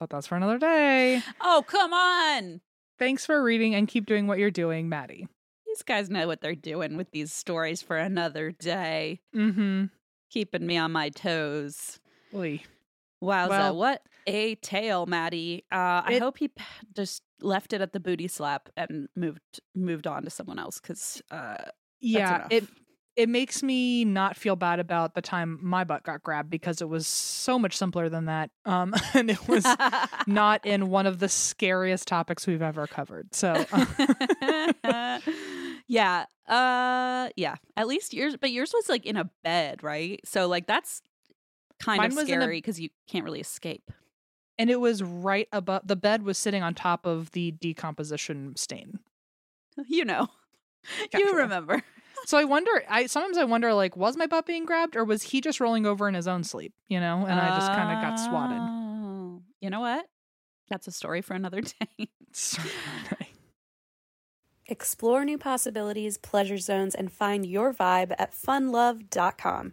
But that's for another day. Oh, come on. Thanks for reading and keep doing what you're doing, Maddie. These guys know what they're doing with these stories for another day. Mm-hmm. Keeping me on my toes. Oy. Wowza, Well- what a tale, Maddie. Uh, I hope he p- just left it at the booty slap and moved moved on to someone else because uh, Yeah, it it makes me not feel bad about the time my butt got grabbed because it was so much simpler than that. Um, [laughs] and it was not [laughs] in one of the scariest topics we've ever covered. So, [laughs] yeah. Uh yeah. At least yours but yours was like in a bed, right? So like that's kind Mine of was in a- scary because you can't really escape. And it was right above the bed was sitting on top of the decomposition stain. [laughs] You know. [laughs] You remember. [laughs] So I wonder. I sometimes I wonder, like, was my butt being grabbed, or was he just rolling over in his own sleep? You know, and I just kind of got swatted. Oh. You know what? That's a story for another day. Explore new possibilities, pleasure zones, and find your vibe at funlove.com.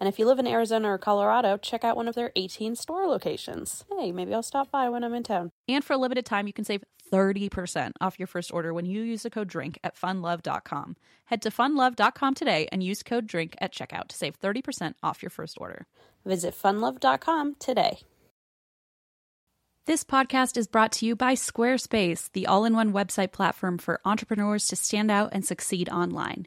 And if you live in Arizona or Colorado, check out one of their 18 store locations. Hey, maybe I'll stop by when I'm in town. And for a limited time, you can save 30% off your first order when you use the code DRINK at funlove.com. Head to funlove.com today and use code DRINK at checkout to save 30% off your first order. Visit funlove.com today. This podcast is brought to you by Squarespace, the all in one website platform for entrepreneurs to stand out and succeed online.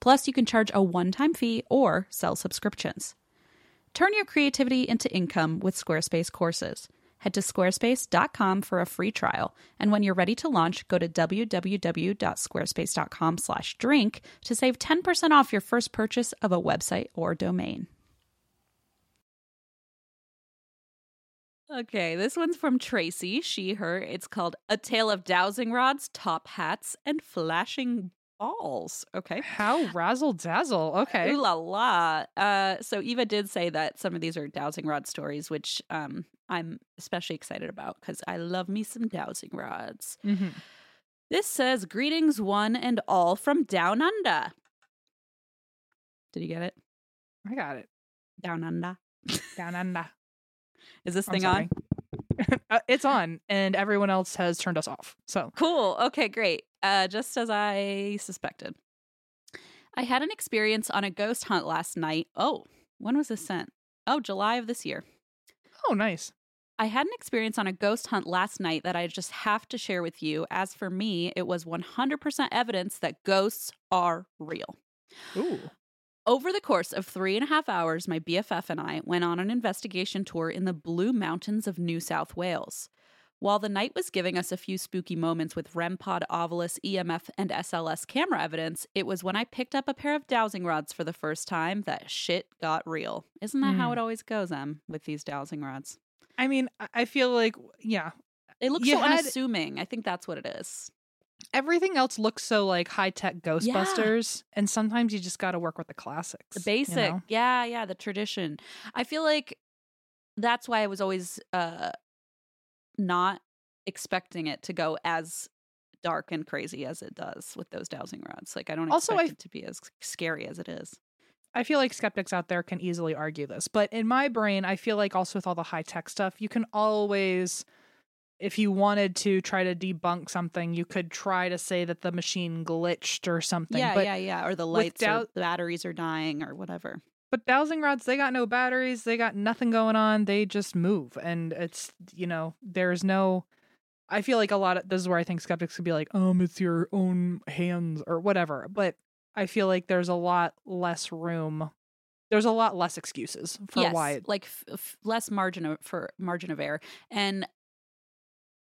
Plus, you can charge a one time fee or sell subscriptions. Turn your creativity into income with Squarespace courses. Head to squarespace.com for a free trial, and when you're ready to launch, go to www.squarespace.com/drink to save 10% off your first purchase of a website or domain. Okay, this one's from Tracy, she, her. It's called A Tale of Dowsing Rods, Top Hats, and Flashing Balls. Okay. How razzle dazzle. Okay. Ooh la la. Uh, so Eva did say that some of these are dowsing rod stories, which um, I'm especially excited about because I love me some dowsing rods. hmm This says, Greetings, one and all from Down Under. Did you get it? I got it. Down Under. Down under. [laughs] Is this I'm thing on? sorry. [laughs] it's on, and everyone else has turned us off. So Cool. Okay, great. Uh, just as I suspected. I had an experience on a ghost hunt last night. Oh, when was this sent? Oh, July of this year. Oh, nice. I had an experience on a ghost hunt last night that I just have to share with you. As for me, it was 100% evidence that ghosts are real. Ooh. Over the course of three and a half hours, my BFF and I went on an investigation tour in the Blue Mountains of New South Wales. While the night was giving us a few spooky moments with REM pod, Ovilus, EMF, and SLS camera evidence, it was when I picked up a pair of dowsing rods for the first time that shit got real. Isn't that how Mm. it always goes, Em, with these dowsing rods? I mean, I- feel like, yeah, They look You so had- unassuming. I think that's what it is. Everything else looks so like high tech Ghostbusters, and sometimes you just got to work with the classics. The you basic. know? Yeah, yeah, the tradition. I feel like that's why I was always uh not expecting it to go as dark and crazy as it does with those dowsing rods. Like I don't Also, expect I- it to be as scary as it is. I feel like skeptics out there can easily argue this, but in my brain, I feel like also with all the high tech stuff, you can always, if you wanted to try to debunk something, you could try to say that the machine glitched or something. Yeah, but, yeah, yeah. Or the lights or the batteries are dying or whatever. But dowsing rods, they got no batteries, they got nothing going on. They just move, and it's you know, there's no I feel like a lot of this is where I think skeptics could be like, um, it's your own hands or whatever. But I feel like there's a lot less room. There's a lot less excuses for yes, why. like f- f- less margin of, for margin of error and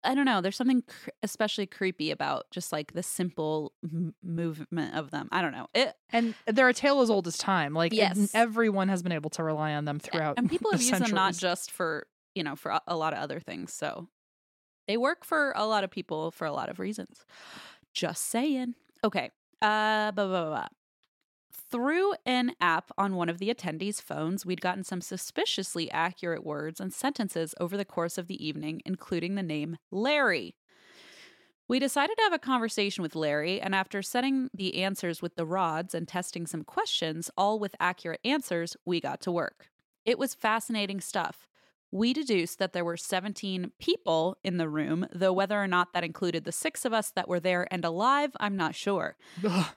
i don't know there's something cr- especially creepy about just like the simple m- movement of them i don't know it And they're a tale as old as time. Like Yes. everyone has been able to rely on them throughout. and people [laughs] the have used them not just for you know for a, a lot of other things so they work for a lot of people for a lot of reasons just saying okay uh blah, blah, blah, blah. Through an app on one of the attendees phones we'd gotten some suspiciously accurate words and sentences over the course of the evening including the name larry we decided to have a conversation with Larry, and after setting the answers with the rods and testing some questions, all with accurate answers, we got to work. It was fascinating stuff. We deduced that there were 17 people in the room, though whether or not that included the six of us that were there and alive, I'm not sure.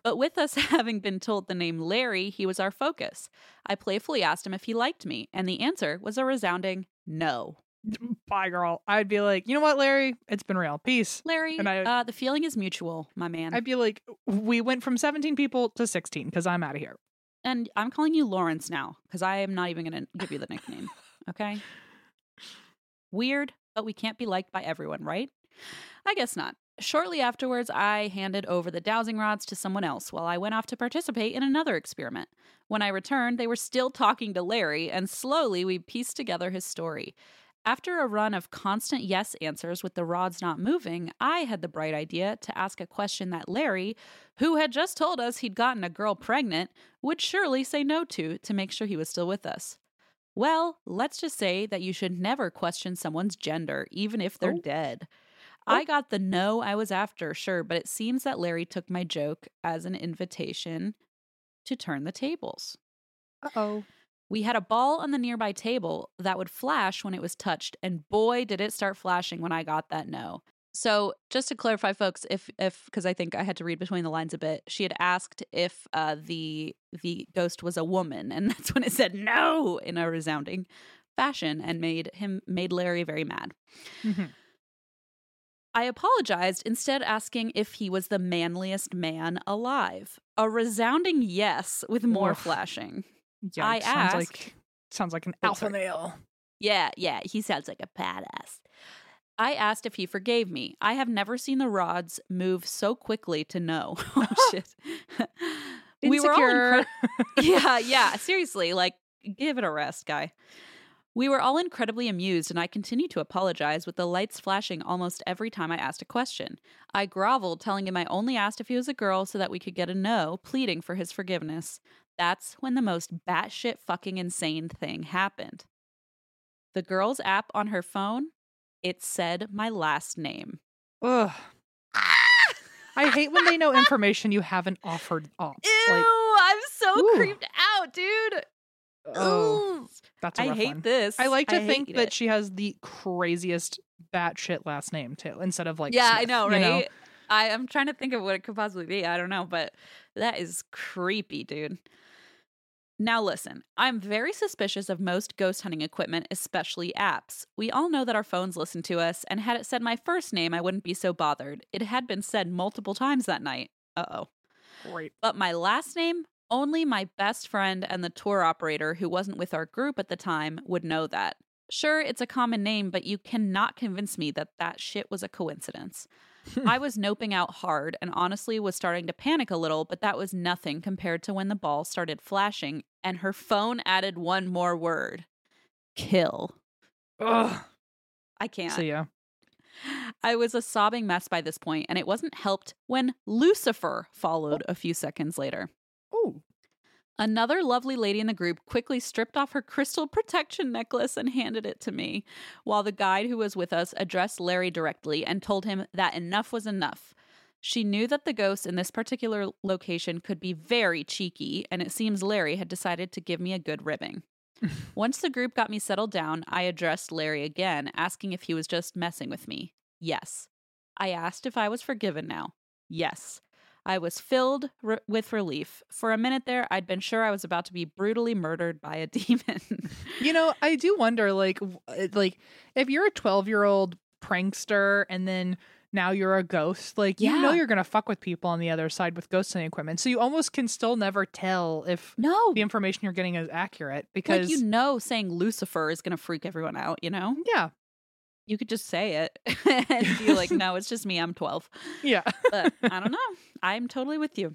But with us [laughs] having been told the name Larry, he was our focus. I playfully asked him if he liked me, and the answer was a resounding no. [laughs] Bye, girl. I'd be like, you know what, Larry? It's been real. Peace. Larry, And I- uh, the feeling is mutual, my man. I'd be like, we went from 17 people to 16 because I'm out of here. and I'm calling you Lawrence now because I am not even going to give you the nickname. [laughs] Okay. Weird, but we can't be liked by everyone, right? I guess not. Shortly afterwards, I handed over the dowsing rods to someone else while I went off to participate in another experiment. When I returned, they were still talking to Larry, and slowly we pieced together his story. After a run of constant yes answers with the rods not moving, I had the bright idea to ask a question that Larry, who had just told us he'd gotten a girl pregnant, would surely say no to to make sure he was still with us. Well, let's just say that you should never question someone's gender, even if they're Oh. dead. Oh. I got the no I was after, sure, but it seems that Larry took my joke as an invitation to turn the tables. Uh oh. We had a ball on the nearby table that would flash when it was touched, and boy, did it start flashing when I got that no. So, just to clarify, folks, if if because I think I had to read between the lines a bit, she had asked if uh, the the ghost was a woman, and [laughs] that's when it said no in a resounding fashion, and made him made Larry very mad. Mhm. I apologized, instead asking if he was the manliest man alive. A resounding yes with more Oof. flashing. Yeah, I sounds asked- like sounds like an alpha male. Yeah, yeah, he sounds like a badass. I asked if he forgave me. I have never seen the rods move so quickly to know. [laughs] oh [laughs] shit. [laughs] we were all incre- Yeah, yeah, seriously, like give it a rest, guy. We were all incredibly amused, and I continued to apologize with the lights flashing almost every time I asked a question. I groveled, telling him I only asked if he was a girl so that we could get a no, pleading for his forgiveness. That's when the most batshit fucking insane thing happened. The girl's app on her phone, it said my last name. Ugh. Ah! I hate when they know [laughs] information you haven't offered up. Ew, Like, I'm so Ooh. creeped out, dude. oh, that's I hate one. this. I like to hate think that it. she has the craziest batshit last name too, instead of like. yeah, I Smith, know, you right? I am trying to think of what it could possibly be. I don't know, but that is creepy, dude. Now, listen, I'm very suspicious of most ghost hunting equipment, especially apps. We all know that our phones listen to us, and had it said my first name, I wouldn't be so bothered. It had been said multiple times that night. Uh oh. Great. But my last name, only my best friend and the tour operator, who wasn't with our group at the time, would know that. Sure, it's a common name, but you cannot convince me that that shit was a coincidence. Hmm. I was noping out hard and honestly was starting to panic a little, but that was nothing compared to when the ball started flashing and her phone added one more word kill. Ugh. I can't. So yeah. I was a sobbing mess by this point, and it wasn't helped when Lucifer followed a few seconds later. Another lovely lady in the group quickly stripped off her crystal protection necklace and handed it to me, while the guide who was with us addressed Larry directly and told him that enough was enough. She knew that the ghosts in this particular location could be very cheeky, and it seems Larry had decided to give me a good ribbing. [laughs] Once the group got me settled down, I addressed Larry again, asking if he was just messing with me. Yes. I asked if I was forgiven now. Yes. I was filled re- with relief. For a minute there, I'd been sure I was about to be brutally murdered by a [laughs] demon. You know, I do wonder, like, uh, like if you're a 12 year old prankster and then now you're a ghost. Like you know you're gonna fuck with people on the other side with ghost hunting equipment. So you almost can still never tell if No, the information you're getting is accurate like because you know, saying Lucifer is going to freak everyone out. You know, yeah, you could just say it [laughs] and be like, [laughs] "No, it's just me. I'm 12." yeah. But I don't [laughs] know. I'm totally with you.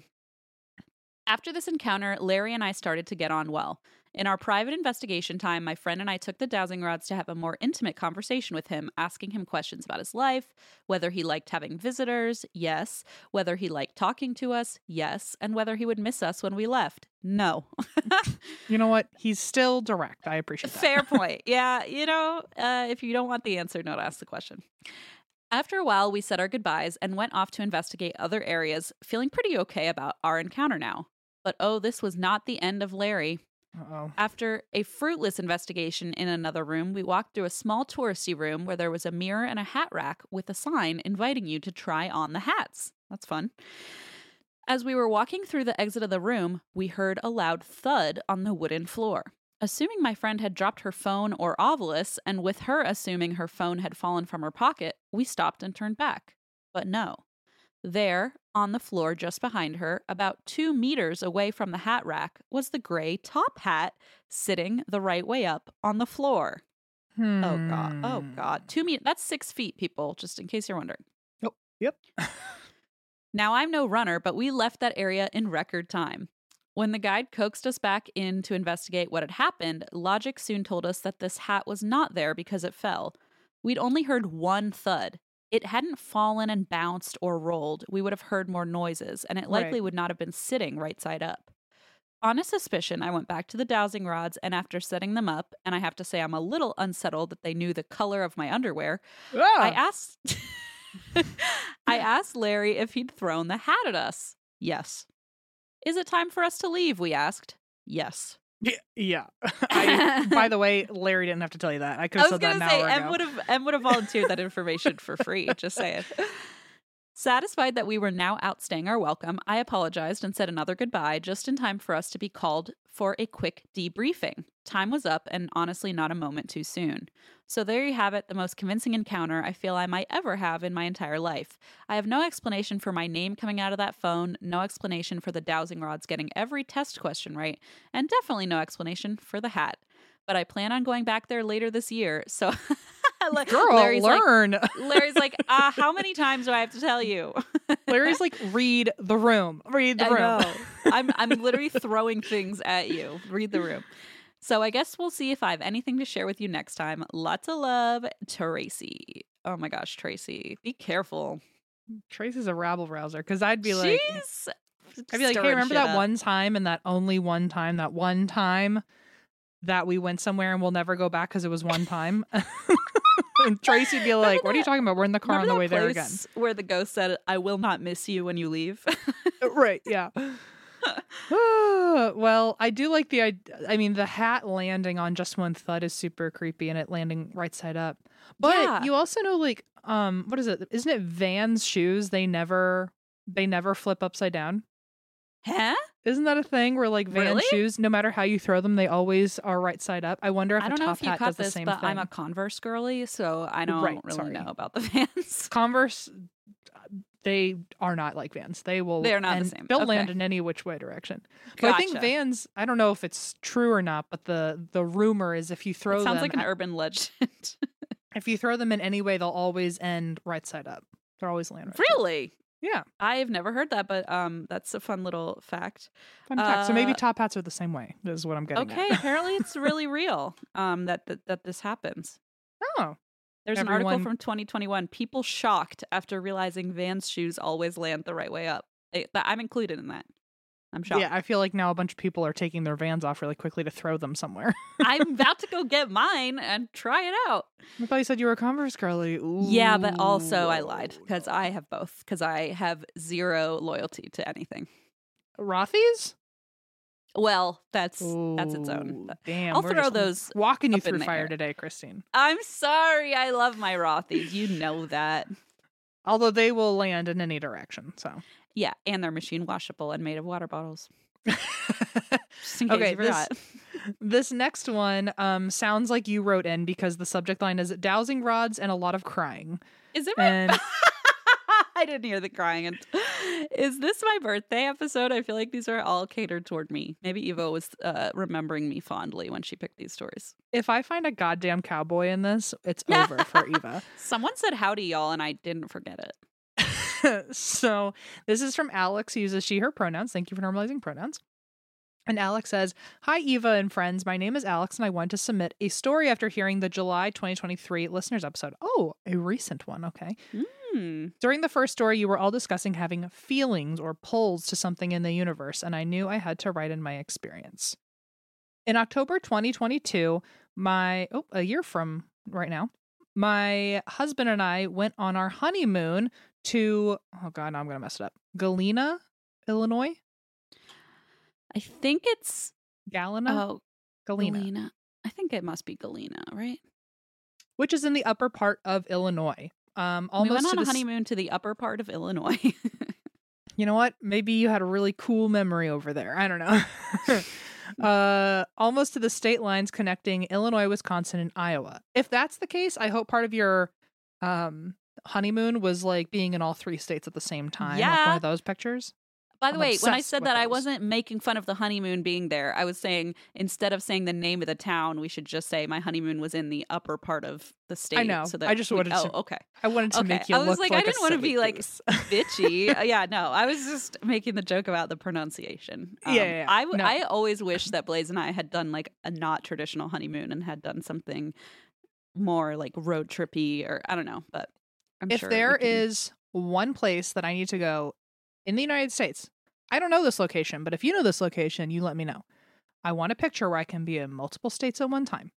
After this encounter, Larry and I started to get on well. In our private investigation time, my friend and I took the dowsing rods to have a more intimate conversation with him, asking him questions about his life, whether he liked having visitors, yes, whether he liked talking to us, yes, and whether he would miss us when we left, no. You know what? He's still direct. I appreciate that. Fair [laughs] point. Yeah, you know, uh, if you don't want the answer, don't ask the question. After a while, we said our goodbyes and went off to investigate other areas, feeling pretty okay about our encounter now. But oh, this was not the end of Larry. Uh-oh. After a fruitless investigation in another room, we walked through a small touristy room where there was a mirror and a hat rack with a sign inviting you to try on the hats. That's fun. As we were walking through the exit of the room, we heard a loud thud on the wooden floor. Assuming my friend had dropped her phone or Ovilus, and with her assuming her phone had fallen from her pocket, we stopped and turned back. But no. There, on the floor just behind her, about two meters away from the hat rack, was the gray top hat sitting the right way up on the floor. Oh god! Oh Hmm. god! Two meters. That's six feet, people. Just in case you're wondering. Yep. [laughs] Now, I'm no runner, but we left that area in record time. When the guide coaxed us back in to investigate what had happened, logic soon told us that this hat was not there because it fell. We'd only heard one thud. It hadn't fallen and bounced or rolled. We would have heard more noises, and it likely Right. would not have been sitting right side up. On a suspicion, I went back to the dowsing rods, and after setting them up, and I have to say I'm a little unsettled that they knew the color of my underwear, I Ah! asked [laughs] [laughs] I asked Larry if he'd thrown the hat at us. Yes. Is it time for us to leave? We asked. Yes. Yeah. yeah. [laughs] I, by [laughs] the way, Larry didn't have to tell you that. I could I have was said that gonna say hour Em would have Em would have volunteered that information for free. Just saying. Satisfied that we were now outstaying our welcome, I apologized and said another goodbye just in time for us to be called for a quick debriefing. Time was up, and honestly, not a moment too soon. So there you have it, the most convincing encounter I feel I might ever have in my entire life. I have no explanation for my name coming out of that phone, no explanation for the dowsing rods getting every test question right, and definitely no explanation for the hat. But I plan on going back there later this year, so [laughs] like, Girl, Larry's like, learn. Larry's like, [laughs] uh, how many times do I have to tell you? [laughs] Larry's like, read the room. Read the I room. know. I'm I'm literally throwing things at you. Read the room. So I guess we'll see if I have anything to share with you next time. Lots of love, Tracy. Oh my gosh, Tracy. Be careful. Mm, Tracy's a rabble rouser because I'd be like, mm, She's I'd be like, hey, remember that up. one time and that only one time, that one time that we went somewhere and we'll never go back because it was one time. [laughs] and Tracy'd be [laughs] like, what are you talking about? We're in the car on the that way there again. Where the ghost said, I will not miss you when you leave. Uh, right yeah [laughs] [laughs] well i do like the id- i mean the hat landing on just one thud is super creepy and it landing right side up but Yeah. you also know like um what is it isn't it vans shoes they never they never flip upside down huh? isn't that a thing where like van Really? shoes no matter how you throw them they always are right side up i wonder if I a don't know top if you hat does the this, same but thing I'm a Converse girly, so I don't Right, really sorry. know about the [laughs] Vans. converse they are not like vans they will They are not the same. they'll Okay. land in any which way direction But I think Vans. I don't know if it's true or not, but the the rumor is if you throw It sounds them, like an at- urban legend. [laughs] if you throw them in any way, they'll always end right side up. They're always land. Right side really? Yeah. I've never heard that, but um, that's a fun little fact. Fun fact. So maybe Uh, top hats are the same way. Is what I'm getting. Okay, apparently it's really real. Um, that that, that this happens. [laughs] Oh. There's an article from 2021. People shocked after realizing Vans shoes always land the right way up. They- that- I'm included in that. I'm shocked. Yeah, I feel like now a bunch of people are taking their Vans off really quickly to throw them somewhere. I'm [laughs] about to go get mine and try it out. I thought you said you were a Converse girly. Yeah, but also I lied because I have both. Because I have zero loyalty to anything. Rothy's. Well, that's that's its own. Damn, I'll throw those walking you up in through the fire air. today, Christine. I'm sorry. I love my Rothy's. You know that. Although they will land in any direction. So Yeah, and they're machine washable and made of water bottles. [laughs] Just in case Okay, you this- forgot. This next one um sounds like you wrote in because the subject line is dowsing rods and a lot of crying. Is it And [laughs] I didn't hear the crying. [laughs] Is this my birthday episode? I feel like these are all catered toward me. Maybe Eva was uh, remembering me fondly when she picked these stories. if I find a goddamn cowboy in this, it's [laughs] over for Eva. Someone said howdy, y'all, and I didn't forget it. [laughs] so this is from Alex, who uses she, her pronouns. Thank you for normalizing pronouns. And Alex says, Hi, Eva and friends. My name is Alex, and I want to submit a story after hearing the July 2023 listeners episode. Oh, a recent one. Okay. Hmm. During the first story, you were all discussing having feelings or pulls to something in the universe, and I knew I had to write in my experience. In October 2022, my, oh, a year from right now, my husband and I went on our honeymoon to, oh God, now I'm going to mess it up, Galena, Illinois? I think it's Galena? oh Galena, Galena. I think it must be Galena, right? which is in the upper part of Illinois. Um, almost we went on a s- honeymoon to the upper part of Illinois. you know what? Maybe you had a really cool memory over there. I don't know. [laughs] uh, almost to the state lines connecting Illinois, Wisconsin, and Iowa. If that's the case, I hope part of your um honeymoon was like being in all three states at the same time. like one of those pictures. By the I'm way, when I said that, I wasn't making fun of the honeymoon being there. I was saying instead of saying the name of the town, we should just say my honeymoon was in the upper part of the state. I know. So that I just we- wanted oh, to- okay. I wanted to Okay. make you I was like, like I didn't wanna silly be, like, [laughs] bitchy. Uh, yeah, no, I was just making the joke about the pronunciation. Um, Yeah, yeah, yeah. I, w- No. I always wish that Blaze and I had done like a not traditional honeymoon and had done something more like road trippy or I don't know, but I'm if sure there can- is one place that I need to go in the United States, I don't know this location, but if you know this location, you let me know. I want a picture where I can be in multiple states at one time.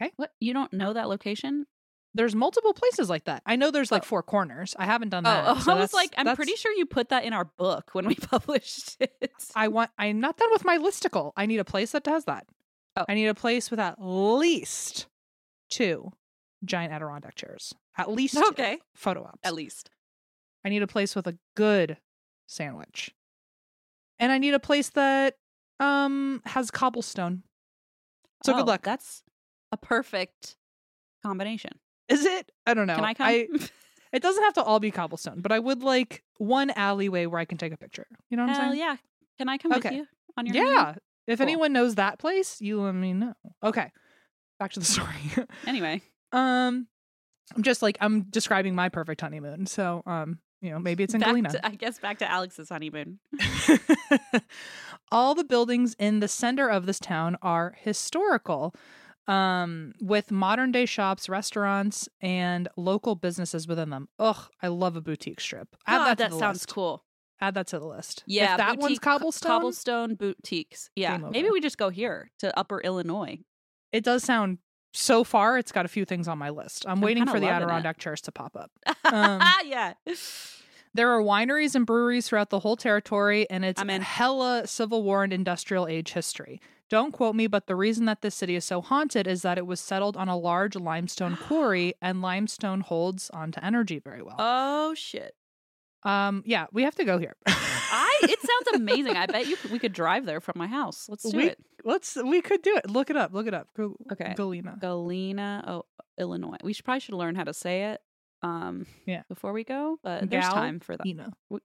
Okay. What you don't know that location? There's multiple places like that. I know there's like Oh. four corners. I haven't done Oh, that. oh, [laughs] so I was like, I'm pretty sure you put that in our book when we [laughs] published it. I want. I'm not done with my listicle. I need a place that does that. Oh. I need a place with at least two giant Adirondack chairs. At least Okay. photo ops. At least. I need a place with a good sandwich. And I need a place that um has cobblestone. So good Oh, luck. That's a perfect combination. Is it? I don't know. Can I come? [laughs] it doesn't have to all be cobblestone, but I would like one alleyway where I can take a picture. You know what I'm saying? yeah. Can I come with you on your Yeah. honeymoon? If Cool. anyone knows that place, you let me know. Okay. Back to the [laughs] story. Anyway. um I'm just like I'm describing my perfect honeymoon. So um, you know, maybe it's in back Galena. to, I guess back to Alex's honeymoon. [laughs] [laughs] All the buildings in the center of this town are historical, um, with modern day shops, restaurants, and local businesses within them. Ugh, I love a boutique strip. Add God, that to that sounds list. cool. Add that to the list. Yeah, if that one's boutique co- cobblestone, cobblestone boutiques. Yeah, maybe we just go here to Upper Illinois. it does sound. So far, it's got a few things on my list. I'm, I'm waiting for the loving it. Adirondack chairs to pop up. Um, [laughs] yeah. There are wineries and breweries throughout the whole territory, and it's I'm in. hella Civil War and industrial age history. Don't quote me, but the reason that this city is so haunted is that it was settled on a large limestone [gasps] quarry, and limestone holds onto energy very well. Oh shit. um, yeah, we have to go here. [laughs] I it sounds amazing. I bet you could, we could drive there from my house. Let's do we, it. Let's. We could do it. Look it up. Look it up. Go, Okay. Galena. Galena, oh, Illinois. We should probably should learn how to say it. Um, Yeah. Before we go, but there's Gal- time for that. Ena. We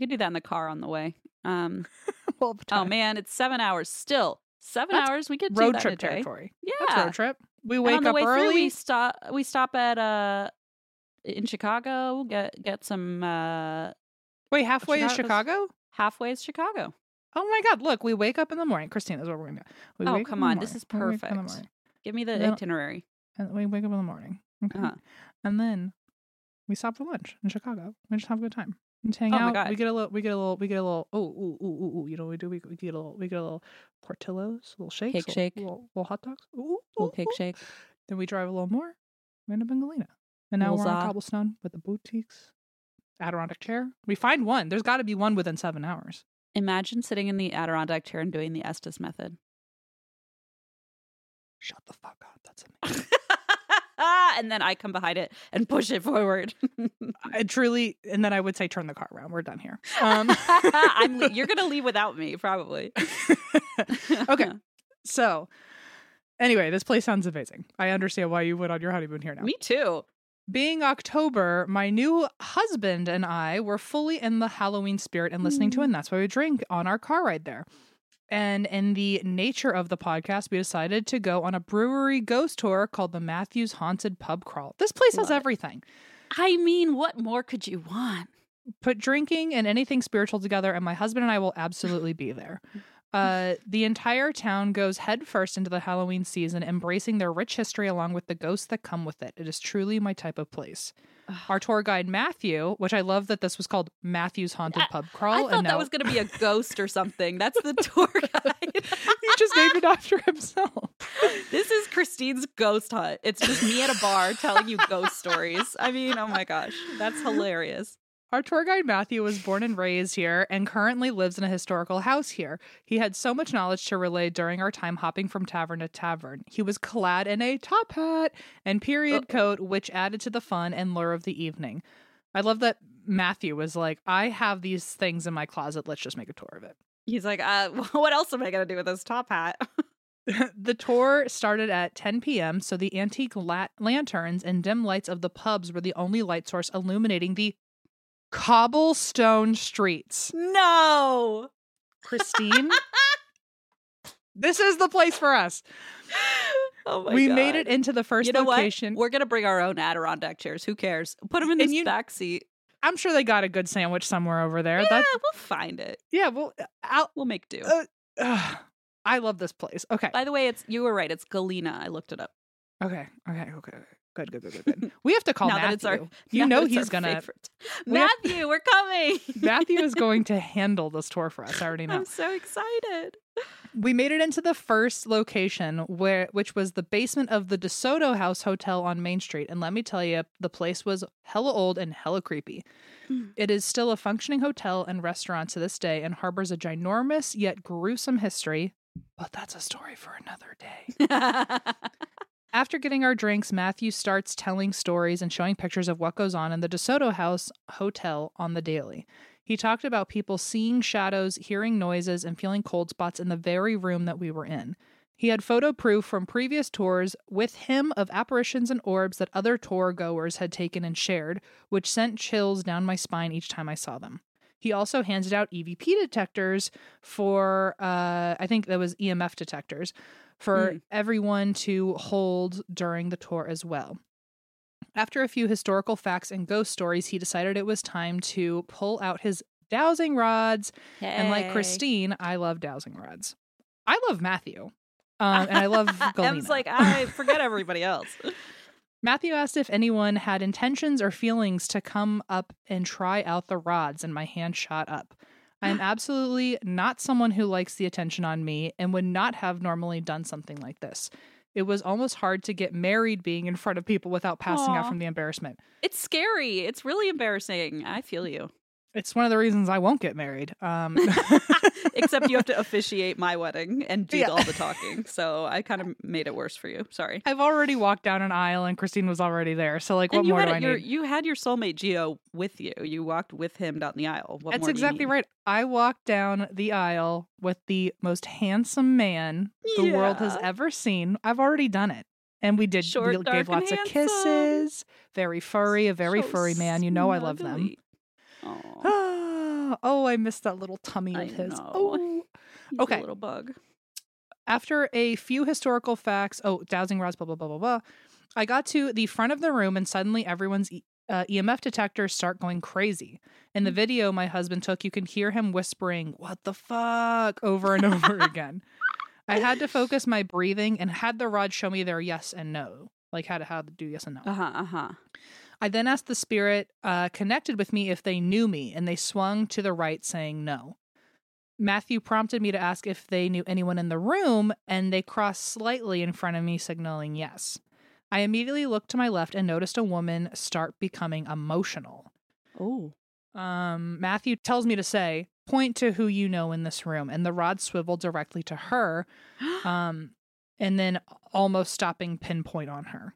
could do that in the car on the way. Um, [laughs] oh man, it's seven hours still. Seven That's hours. We could do road that trip territory. Yeah. That's road trip. We wake on the up way through, early. we stop. We stop at uh in Chicago. Get get some. uh Wait, halfway is Chicago? Halfway is Chicago. Oh my God! Look, we wake up in the morning. Christina's what we're gonna do. We Oh, come on, this is We wake up in the perfect. Give me the Then- itinerary. And we wake up in the morning. Okay. Uh-huh. And then we stop for lunch in Chicago. We just have a good time. And hang Oh my out. God. We get a little. We get a little. We get a little. Oh, ooh, ooh, ooh, ooh. You know what we do? We, we get a little. We get a little Portillo's, little shakes, Cake little, shake. little, little hot dogs. Ooh, ooh, Little cake ooh. shake. Then we drive a little more. We end up in Galena. And now Little we're on cobblestone with the boutiques, Adirondack chair. We find one. There's got to be one within seven hours. Imagine sitting in the Adirondack chair and doing the Estes method. Shut the fuck up. That's [laughs] amazing. and then I come behind it and push it forward. [laughs] I truly. And then I would say, turn the car around. We're done here. [laughs] Um, I'm, you're gonna leave without me, probably. okay. So, anyway, this place sounds amazing. I understand why you went on your honeymoon here now. Me too. Being October, my new husband and I were fully in the Halloween spirit and listening to it, mm-hmm. and that's why we drink on our car ride there. And in the nature of the podcast, we decided to go on a brewery ghost tour called the Matthews Haunted Pub Crawl. This place has it. everything. I mean, what more could you want? Put drinking and anything spiritual together, and my husband and I will absolutely be there. [laughs] Uh, the entire town goes headfirst into the Halloween season, embracing their rich history along with the ghosts that come with it. It is truly my type of place. Our tour guide Matthew, which I love that this was called Matthew's Haunted I- Pub Crawl, I thought and that was going to be a ghost or something. That's the [laughs] tour guide. he just named it after himself. this is Christine's ghost hunt. It's just me at a bar telling you ghost stories. I mean, oh my gosh, that's [laughs] hilarious. Our tour guide Matthew was born and raised here and currently lives in a historical house here. He had so much knowledge to relay during our time hopping from tavern to tavern. He was clad in a top hat and period coat, which added to the fun and lure of the evening. I love that Matthew was like, I have these things in my closet. Let's just make a tour of it. He's like, uh, [laughs] what else am I going to do with this top hat? [laughs] the tour started at 10 p.m., so the antique la- lanterns and dim lights of the pubs were the only light source illuminating the cobblestone streets. no. Christine, [laughs] this is the place for us. Oh my we God. made it into the first you know location. what? We're gonna bring our own Adirondack chairs. Who cares? Put them in this you- back seat. I'm sure they got a good sandwich somewhere over there. Yeah, That, we'll find it. yeah, well, I'll, We'll make do. uh, ugh, I love this place. Okay, By the way, it's you were right. It's Galena. I looked it up. okay, okay, okay. Good, good, good, good, good. [laughs] We have to call Now that Matthew. it's our- you Now know he's gonna. favorite. [laughs] we have- [laughs] Matthew, we're coming. Matthew is going to handle this tour for us. I already know. I'm so excited. We made it into the first location where which was the basement of the DeSoto House Hotel on Main Street. And let me tell you, the place was hella old and hella creepy. Mm. It is still a functioning hotel and restaurant to this day and harbors a ginormous yet gruesome history. But that's a story for another day. After getting our drinks, Matthew starts telling stories and showing pictures of what goes on in the DeSoto House Hotel on the daily. He talked about people seeing shadows, hearing noises, and feeling cold spots in the very room that we were in. He had photo proof from previous tours with him of apparitions and orbs that other tour goers had taken and shared, which sent chills down my spine each time I saw them. He also handed out EVP detectors for, uh, I think that was EMF detectors, for Hmm. everyone to hold during the tour as well. After a few historical facts and ghost stories, he decided it was time to pull out his dowsing rods. And like Christine, I love dowsing rods. I love Matthew. Um, and I love [laughs] Galena. Em's like, I forget everybody else. [laughs] [laughs] Matthew asked if anyone had intentions or feelings to come up and try out the rods, and my hand shot up. I am [gasps] absolutely not someone who likes the attention on me and would not have normally done something like this. It was almost hard to get married being in front of people without passing out from the embarrassment. It's scary. It's really embarrassing. I feel you. It's one of the reasons I won't get married. Um, [laughs] [laughs] Except you have to officiate my wedding and do Yeah. all the talking. So I kind of made it worse for you. Sorry. I've already walked down an aisle and Christine was already there. So, like, what and you more had do I your, need? you had your soulmate Geo with you. You walked with him down the aisle. What That's more do you exactly right. I walked down the aisle with the most handsome man the world has ever seen. I've already done it. And we did Short, we gave lots of kisses. Very furry, a very So furry man. You know I love them. Aw, [gasps] oh, I missed that little tummy I of his. know. Oh. [laughs] he's a Okay. little bug. After a few historical facts, oh, dowsing rods, blah, blah, blah, blah, blah, I got to the front of the room and suddenly everyone's E- uh, EMF detectors start going crazy. In the video my husband took, you can hear him whispering, What the fuck? over and over [laughs] again. I had to focus my breathing and had the rod show me their yes and no, like how to, how to do yes and no. Uh huh. Uh huh. I then asked the spirit uh, connected with me if they knew me, and they swung to the right, saying no. Matthew prompted me to ask if they knew anyone in the room, and they crossed slightly in front of me, signaling yes. I immediately looked to my left and noticed a woman start becoming emotional. Oh. Um, Matthew tells me to say, point to who you know in this room, and the rod swiveled directly to her, [gasps] um, and then almost stopping pinpoint on her.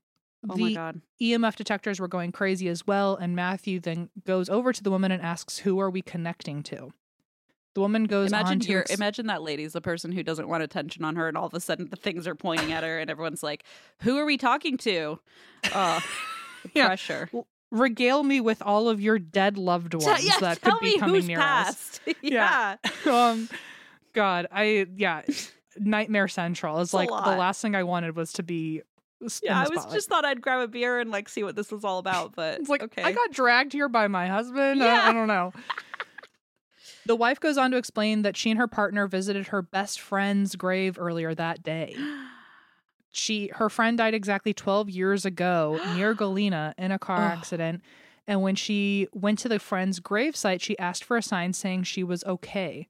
Oh the my god. EMF detectors were going crazy as well, and Matthew then goes over to the woman and asks, Who are we connecting to? The woman goes on Imagine to here, ex- imagine that lady's the person who doesn't want attention on her, and all of a sudden the things are pointing at her, and everyone's like, "Who are we talking to?" Oh, [laughs] the Yeah. pressure. regale me with all of your dead loved ones yeah, that could be coming near passed. [laughs] Yeah. yeah. [laughs] um, God, I yeah, Nightmare Central is It's like the last thing I wanted was to be. Yeah, I was just thought I'd grab a beer and like see what this was all about, but It's like okay. I got dragged here by my husband. I- Yeah. I, don't know. the wife goes on to explain that she and her partner visited her best friend's grave earlier that day. [gasps] She her friend died exactly 12 years ago near [gasps] Galena in a car accident. And when she went to the friend's gravesite, she asked for a sign saying she was okay.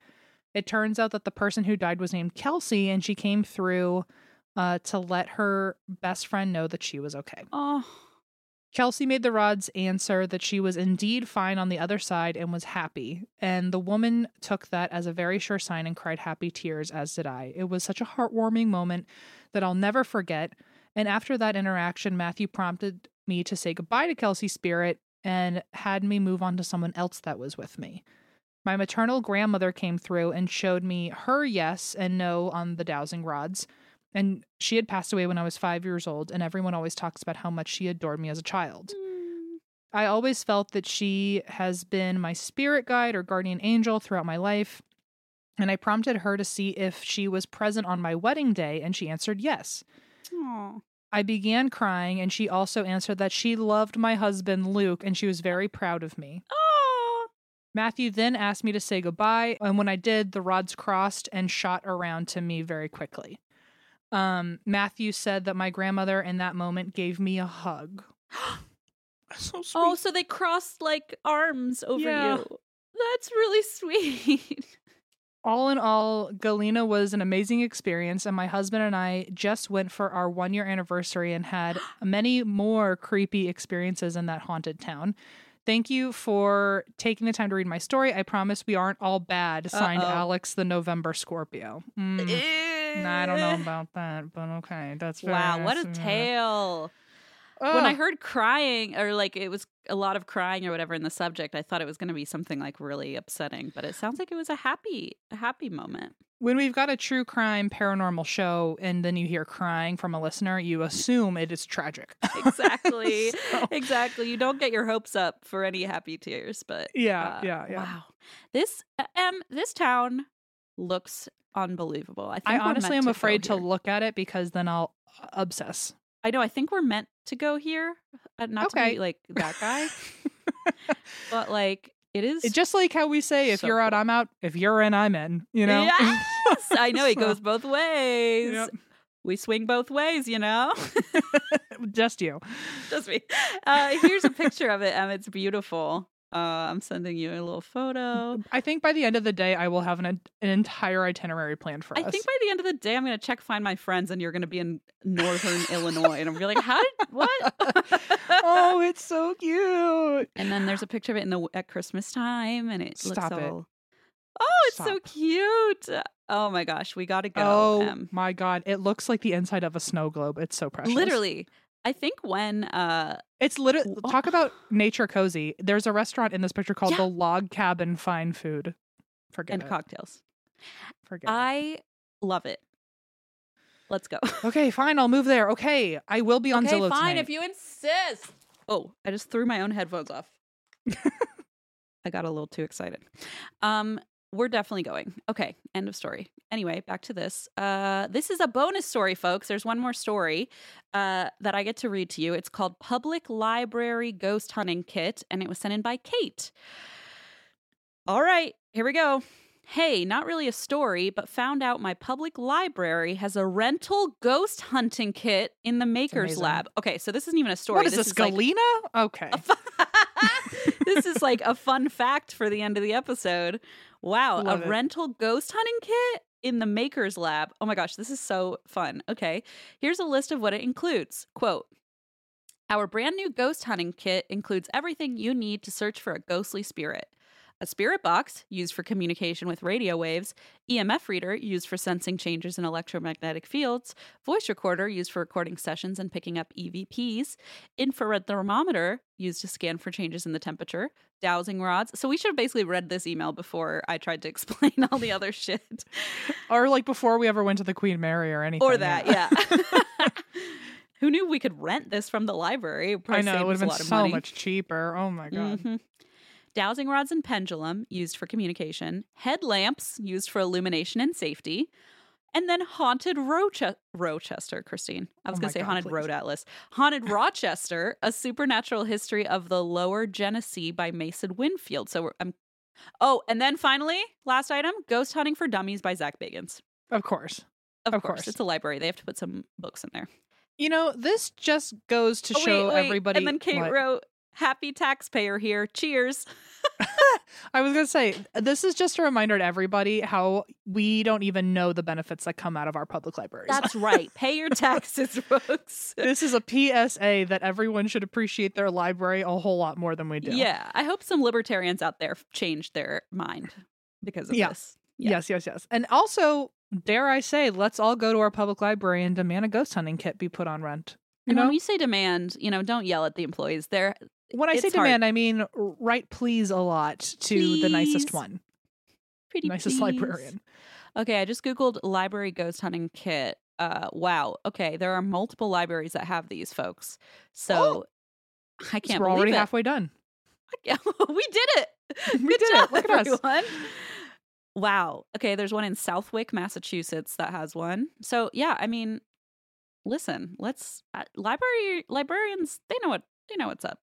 It turns out that the person who died was named Kelsey, and she came through uh, to let her best friend know that she was okay. oh, Kelsey made the rods answer that she was indeed fine on the other side and was happy. And the woman took that as a very sure sign and cried happy tears, as did I. It was such a heartwarming moment that I'll never forget. And after that interaction, Matthew prompted me to say goodbye to Kelsey's spirit and had me move on to someone else that was with me. My maternal grandmother came through and showed me her yes and no on the dowsing rods. And she had passed away when I was five years old, and everyone always talks about how much she adored me as a child. Hmm. I always felt that she has been my spirit guide or guardian angel throughout my life. And I prompted her to see if she was present on my wedding day, and she answered yes. Aw. I began crying, and she also answered that she loved my husband, Luke, and she was very proud of me. Aw. Matthew then asked me to say goodbye, and when I did, the rods crossed and shot around to me very quickly. Um, Matthew said that my grandmother in that moment gave me a hug. [gasps] so sweet. Oh, so they crossed like arms over Yeah. you. That's really sweet. [laughs] all in all, Galena was an amazing experience, and my husband and I just went for our one year anniversary and had [gasps] many more creepy experiences in that haunted town. Thank you for taking the time to read my story. I promise we aren't all bad. Signed Uh-oh. Alex the November Scorpio. Mm, I don't know about that, but okay. That's Wow, what a nice. Tale. When I heard crying or like it was a lot of crying or whatever in the subject, I thought it was going to be something like really upsetting, but it sounds like it was a happy a happy moment. when we've got a true crime paranormal show and then you hear crying from a listener, you assume it is tragic. [laughs] Exactly. So- Exactly. You don't get your hopes up for any happy tears, but Yeah, uh, yeah, yeah. Wow. This um this town looks unbelievable. I think I honestly am afraid to look at it because then I'll uh, obsess. I know. I think we're meant to go here. Uh, not to be like that guy, [laughs] but like it is. It's just like how we say, if So you're out, cool. I'm out. If you're in, I'm in. You know? Yes, I know it [laughs] goes both ways. Yep. We swing both ways, you know. [laughs] Just you. Just me. Uh, here's a picture of it, and It's beautiful. Uh, I'm sending you a little photo. I think by the end of the day, I will have an, an entire itinerary planned for I us. I think by the end of the day, I'm going to check find my friends, and you're going to be in northern Illinois, and I'm to be like, "How did [laughs] what?" oh, [laughs] it's so cute. And then there's a picture of it in the at Christmas time, and it Stop looks it. all. Oh, it's so cute! Oh my gosh, we got to go. oh my god, it looks like the inside of a snow globe. It's so precious. literally. I think when uh It's literally talk about nature cozy. There's a restaurant in this picture called Yeah. the Log Cabin Fine Food. Forget and it. cocktails, Forget it. I love it. Let's go. Okay, fine. I'll move there. Okay, I will be on okay, Zillow fine tonight. if you insist. Oh, I just threw my own headphones off. [laughs] I got a little too excited. Um, we're definitely going. Okay, end of story. Anyway, back to this. Uh, this is a bonus story, folks. There's one more story uh, that I get to read to you. It's called Public Library Ghost Hunting Kit, and it was sent in by Kate. All right, here we go. Hey, not really a story, but found out my public library has a rental ghost hunting kit in the Maker's. Lab. Okay, so this isn't even a story. what is this, like Galena? okay. a fu- [laughs] this is like a fun fact for the end of the episode. Wow, Love a it. rental ghost hunting kit in the Maker's Lab. Oh my gosh, this is so fun. Okay, here's a list of what it includes. Quote. Our brand new ghost hunting kit includes everything you need to search for a ghostly spirit a spirit box used for communication with radio waves, EMF reader used for sensing changes in electromagnetic fields, voice recorder used for recording sessions and picking up EVPs, infrared thermometer used to scan for changes in the temperature, dowsing rods. So we should have basically read this email before I tried to [laughs] explain all the other shit. Or like before we ever went to the Queen Mary or anything. or that, yeah. [laughs] [laughs] Who knew we could rent this from the library? It I know it would have been so money. much cheaper. Oh my god. Mhm. Dowsing rods and pendulum used for communication, headlamps used for illumination and safety, and then haunted Roche- Rochester, Christine. I was Oh going to say God, haunted please. Road Atlas. Haunted Rochester, a supernatural history of the Lower Genesee by Mason Winfield. So we're, I'm. Oh, and then finally, last item: Ghost Hunting for Dummies by Zak Bagans. Of course. Of, Of course. course. it's a library. They have to put some books in there. You know, this just goes to Oh, wait, show wait. everybody. And then Kate what? wrote, "Happy taxpayer here. Cheers." [laughs] [laughs] I was gonna say this is just a reminder to everybody how we don't even know the benefits that come out of our public libraries. That's [laughs] right. Pay your taxes, folks. this is a PSA that everyone should appreciate their library a whole lot more than we do. Yeah, I hope some libertarians out there changed their mind because of Yeah. this. Yeah. Yes, yes, yes. And also, dare I say, let's all go to our public library and demand a ghost hunting kit be put on rent. You And know, when you say demand, you know, don't yell at the employees. They're when I say it's hard. demand, I mean write please a lot to the nicest one, pretty nicest please. librarian. Okay, I just googled library ghost hunting kit. Uh, wow. Okay, there are multiple libraries that have these, folks. So I can't we're believe already it. halfway done. [laughs] we did it. [laughs] We Good did it. Look at us. Wow. Okay, there's one in Southwick, Massachusetts that has one. So yeah, I mean, listen, let's uh, library librarians. They know what they know what's up.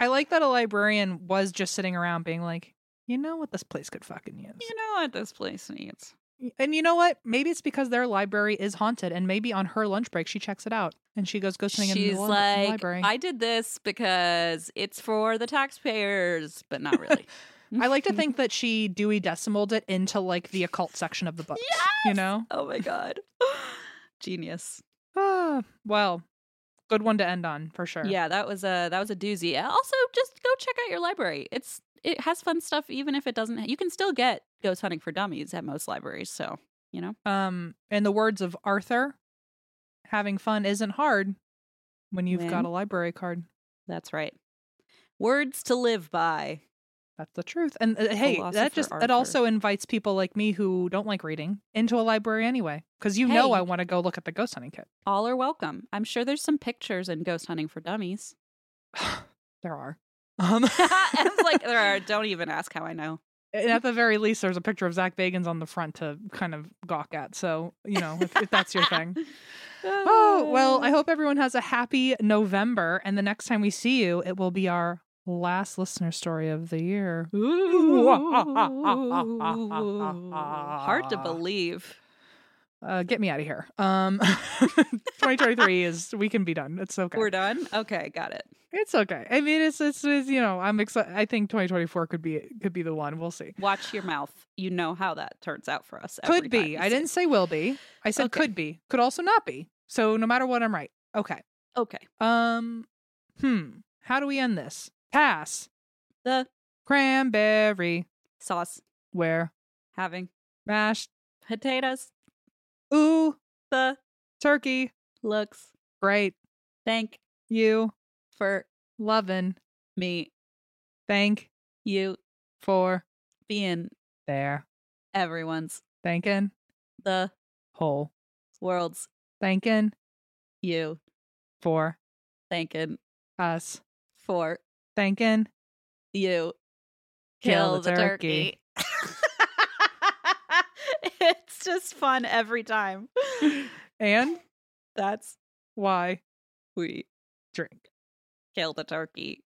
I like that a librarian was just sitting around being like, you know what this place could fucking use. You know what this place needs. And you know what? Maybe it's because their library is haunted, and maybe on her lunch break she checks it out and she goes ghost hunting in the, li- like, library. I did this because it's for the taxpayers, but not really. [laughs] I like to think [laughs] that she Dewey Decimaled it into like the occult section of the book. You know? oh my god, [gasps] genius. Ah, [sighs] well, good one to end on for sure. Yeah, that was a that was a doozy. Also, just go check out your library. It's it has fun stuff, even if it doesn't. You can still get Ghost Hunting for Dummies at most libraries. So you know, Um, in the words of Arthur, having fun isn't hard when you've got a library card. that's right. Words to live by. That's the truth. And uh, hey, that just Arthur. it also invites people like me who don't like reading into a library anyway, because you know I want to go look at the ghost hunting kit. All are welcome. I'm sure there's some pictures in Ghost Hunting for Dummies. [sighs] there are. [laughs] Um, I was like, there are. [laughs] Don't even ask how I know. and at the very least, there's a picture of Zak Bagans on the front to kind of gawk at. So you know, if, if that's your thing. [laughs] Oh, well, I hope everyone has a happy November. And the next time we see you, it will be our last listener story of the year. Hard to believe. Uh, get me out of here. Um, [laughs] 2023 is, we can be done. It's okay. We're done. Okay, got it. It's okay. I mean, it's, it's, it's you know, I'm excited. I think 2024 could be, could be the one. We'll see. Watch your mouth. You know how that turns out for us. Could be. I didn't say will be. I said Okay. could be. Could also not be. So no matter what, I'm right. Okay. Okay. Um, hmm. How do we end this? Pass. The Cranberry. sauce Where? having Mashed. potatoes. Ooh. The Turkey. looks. Great. Thank You. for loving me. Thank You for being there. everyone's Thanking. the Whole. world's Thanking you. for Thanking us. for Thanking. you. Kill the turkey. [laughs] it's just fun every time. [laughs] And That's why we drink. kill the turkey.